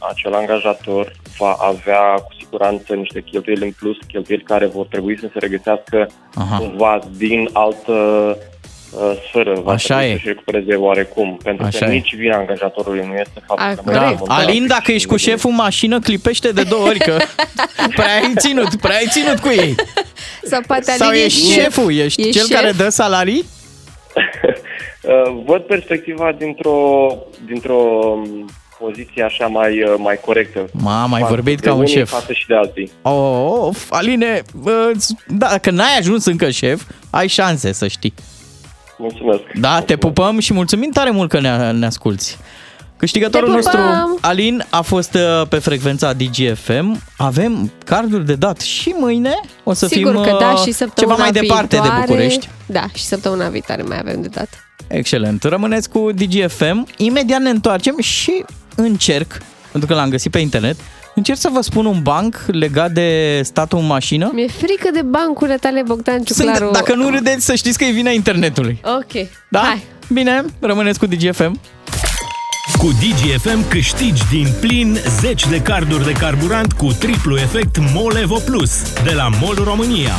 acel angajator va avea cu siguranță niște cheltuieli în plus, cheltuieli care vor trebui să se regăsească Aha. cumva din altă uh, sferă. Va Așa trebui e. să-și recupereze oarecum, pentru Așa că e. nici vina angajatorului nu este faptul A, că corect. mergem în Alin, trafic dacă și ești cu vedem- șeful în mașină, clipește de două ori, că prea ai ținut, prea ai ținut cu ei. Sau poate Sau Alin e ești șef. șeful, ești E cel șef? care dă salarii? Uh, Văd perspectiva dintr-o, dintr-o um, poziție așa mai, uh, mai corectă. Ma, mai Față vorbit de ca un unii, șef. Față și de alții. Of, Aline, bă, dacă n-ai ajuns încă șef, ai șanse să știi. Mulțumesc. Da, te pupăm și mulțumim tare mult că ne, ne asculti. Câștigătorul Te nostru, pupăm! Alin, a fost uh, pe frecvența DGFM. Avem carduri de dat și mâine o să Sigur fim că da, uh, și săptămâna ceva mai departe de viitoare, București. Da, și săptămâna viitoare mai avem de dat. Excelent. Rămâneți cu DGFM. Imediat ne întoarcem și încerc, pentru că l-am găsit pe internet, încerc să vă spun un banc legat de statul în mașină. Mi-e frică de bancurile tale, Bogdan Ciuclaru. Sunt, dacă nu râdeți, să știți că e vina internetului. Ok, Da? hai. Bine, rămâneți cu DGFM. Cu DGFM câștigi din plin 10 de carduri de carburant cu triplu efect Molevo Plus de la MOL România.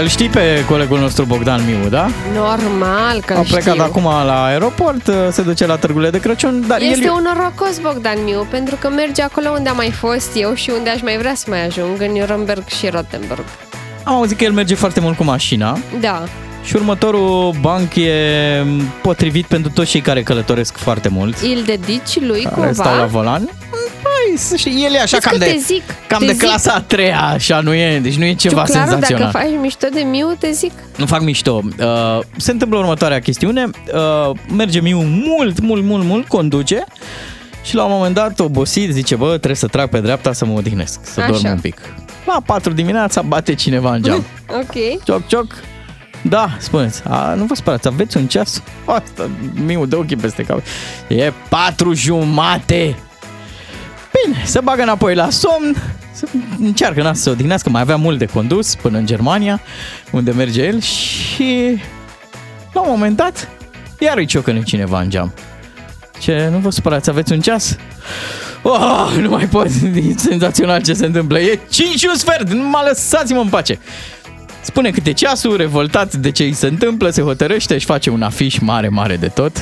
Îl știi pe colegul nostru Bogdan Miu, da? Normal că A plecat știu. acum la aeroport, se duce la târgurile de Crăciun, dar Este el... un norocos Bogdan Miu, pentru că merge acolo unde am mai fost eu și unde aș mai vrea să mai ajung, în Nuremberg și Rottenburg. Am auzit că el merge foarte mult cu mașina Da, și următorul banc e potrivit pentru toți cei care călătoresc foarte mult. îl dedici lui care cumva. stau la volan. Păi, să știi, el e așa Știți cam că de, te zic, cam te de zic. clasa a treia, așa, nu e, deci nu e ceva Ciuclaru, senzațional. dacă faci mișto de Miu, te zic. Nu fac mișto. Uh, se întâmplă următoarea chestiune. Uh, merge Miu mult, mult, mult, mult, conduce și la un moment dat, obosit, zice, bă, trebuie să trag pe dreapta să mă odihnesc, să Așa. dorm un pic. La 4 dimineața bate cineva în geam. Ok. Cioc, cioc. Da, spuneți, a, nu vă spărați, aveți un ceas? Asta, Miu, de ochii peste cap. E patru jumate. Bine, se bagă înapoi la somn, se încearcă na, să se odihnească, mai avea mult de condus până în Germania, unde merge el și la un moment dat, iar îi ciocăne cineva în geam. Ce, nu vă supărați, aveți un ceas? Oh, nu mai pot, e senzațional ce se întâmplă. E 5 și un sfert, nu mă lăsați-mă în pace. Spune câte ceasul, revoltat de ce îi se întâmplă, se hotărăște, își face un afiș mare, mare de tot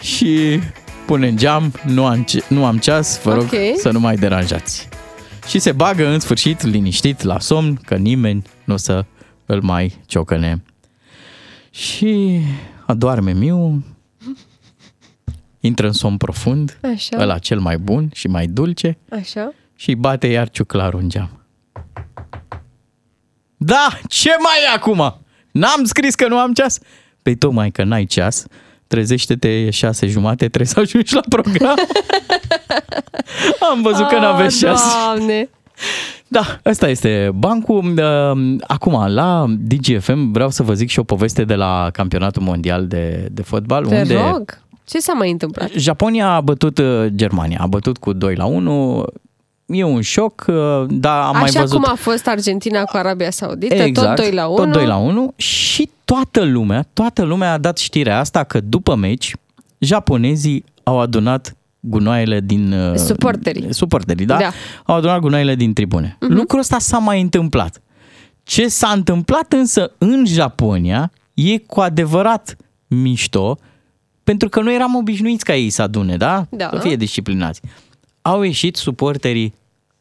și pune în geam, nu am, ce- nu am ceas, vă rog Ok. să nu mai deranjați. Și se bagă în sfârșit liniștit la somn, că nimeni nu o să îl mai ciocăne. Și adorme Miu, intră în somn profund, Așa. ăla cel mai bun și mai dulce, Așa. și îi bate iar ciuclarul în geam. Da, ce mai e acum? N-am scris că nu am ceas? Păi tocmai că n-ai ceas, trezește-te e șase jumate, trebuie să ajungi la program. am văzut că n-aveți ceas. Ah, Doamne! Da, ăsta este bancul. Uh, Acum, la DGFM vreau să vă zic și o poveste de la campionatul mondial de, de fotbal. Te unde rog, ce s-a mai întâmplat? Japonia a bătut uh, Germania, a bătut cu 2 la 1. E un șoc, uh, dar am mai Așa văzut... cum a fost Argentina cu Arabia Saudită, exact, tot 2 la 1. Tot 2 la 1 și toată lumea, toată lumea a dat știrea asta că după meci, japonezii au adunat gunoaiele din... uh, Suporterii. Suporterii, da? Da. Au adunat gunoaiele din tribune. Mhm. Lucrul ăsta s-a mai întâmplat. Ce s-a întâmplat însă în Japonia e cu adevărat mișto, pentru că noi eram obișnuiți ca ei să adune, da? Da. Să fie disciplinați. Au ieșit suporterii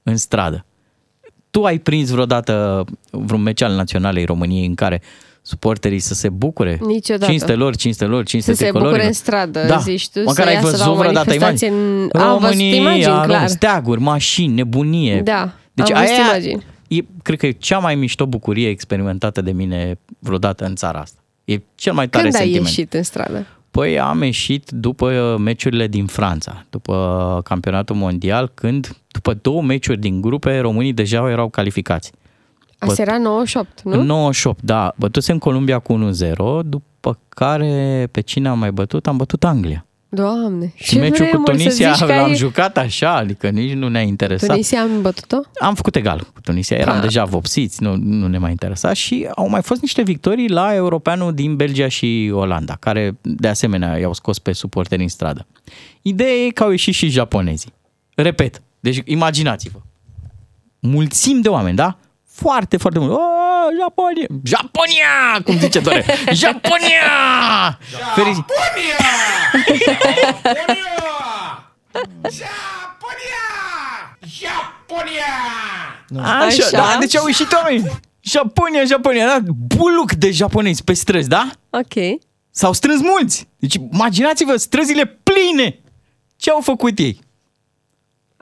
în stradă. Tu ai prins vreodată vreun meci al Naționalei României în care suporterii să se bucure? Niciodată. Cinste lor, cinste lor, cinste Să se tricolorilor. bucure în stradă, da. zici tu, Măcar să ai iasă văzut la o vreodată manifestație imagini? în- am văzut România, imagini, Rom, clar. steaguri, mașini, nebunie. Da, Deci am văzut aia imagini. e, cred că e cea mai mișto bucurie experimentată de mine vreodată în țara asta. E cel mai tare Când ai sentiment. ieșit în stradă? Păi am ieșit după meciurile din Franța, după campionatul mondial, când după două meciuri din grupe, românii deja erau calificați. Asta era 98, nu? În 98, da. Bătusem Columbia cu 1-0, după care pe cine am mai bătut? Am bătut Anglia. Doamne, Și meciul cu vremuri să Tunisia zici că l-am ai- jucat așa, adică nici nu ne-a interesat. Tunisia am bătut-o? Am făcut egal cu Tunisia, eram Ah. deja vopsiți, nu, nu ne mai interesa și au mai fost niște victorii la europeanul din Belgia și Olanda, care de asemenea i-au scos pe suporteri în stradă. Ideea e că au ieșit și japonezii. Repet, deci imaginați-vă. Mulțimi de oameni, da? Foarte, foarte mult. Oh, Japonia! Japonia! Cum zice Dore. Japonia! Ferici- Așa, Așa. da, deci au ieșit oameni. Japonia, Japonia, da? Buluc de japonezi pe străzi, da? Ok. S-au strâns mulți. Deci imaginați-vă străzile pline. Ce au făcut ei?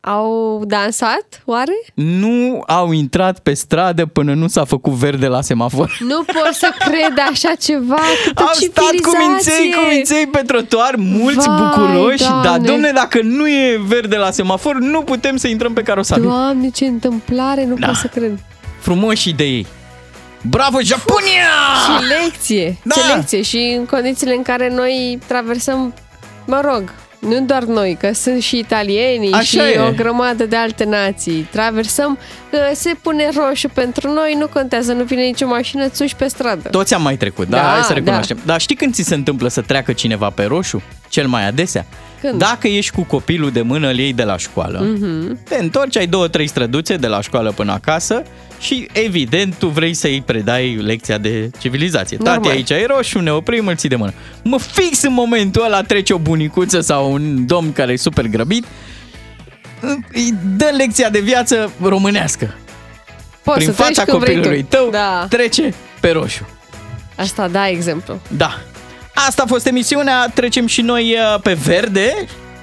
Au dansat, oare? Nu au intrat pe stradă până nu s-a făcut verde la semafor. Nu pot să cred așa ceva, câtă Au stat cu minței, civilizație! cu minței pe trotuar, mulți Vai, bucuroși, dar Doamne. domne, dacă nu e verde la semafor, nu putem să intrăm pe carosabil. Doamne, ce întâmplare, nu Da. pot să cred. Frumoși de ei. Bravo, Japonia! Și lecție, Da. ce lecție și în condițiile în care noi traversăm, mă rog, nu doar noi, că sunt și italienii Așa și e. o grămadă de alte nații. Traversăm, că se pune roșu pentru noi, nu contează, nu vine nicio mașină, țuși pe stradă. Toți am mai trecut, da, Da, hai să recunoaștem. Da. Dar știi când ți se întâmplă să treacă cineva pe roșu? Cel mai adesea? Când? Dacă ești cu copilul de mână, îl iei de la școală, Mhm. te întorci, ai două, trei străduțe de la școală până acasă și evident tu vrei să-i predai lecția de civilizație. Normal. Tati, aici e roșu, ne oprim, îl ții de mână. Mă, fix în momentul ăla trece o bunicuță sau un domn care e super grăbit, îi dă lecția de viață românească. Poți Prin să treci fața când vrei copilului tu. tău Da. trece pe roșu. Asta da exemplu. Da. Asta a fost emisiunea, trecem și noi uh, pe verde.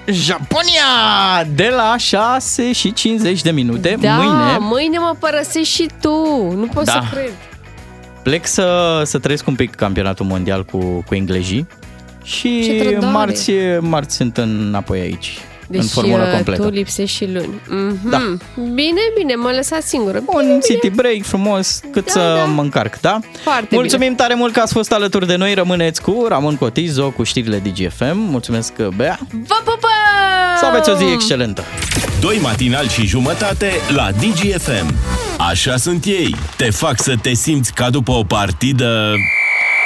Japonia de la 6 și 50 de minute. Da, Mâine mâine mă părăsești și tu. Nu pot Da. să cred. plec să, să trăiesc un pic campionatul mondial cu, cu englezii. Ce Și trădare. marți, marți sunt înapoi aici. Deci în formulă uh, completă. tu lipsești și luni. Mhm. Da. Bine, bine, mă lăsați singură. Un city break frumos, cât Da, să da. mă încarc, da? Foarte Mulțumim tare mult că ați fost alături de noi. Rămâneți cu Ramon Cotizo cu știrile DGFM. Mulțumesc, Bea. Vă pupăm! Să aveți o zi excelentă. Doi matinali și jumătate la DGFM. Așa sunt ei. Te fac să te simți ca după o partidă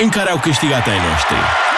în care au câștigat ai noștri.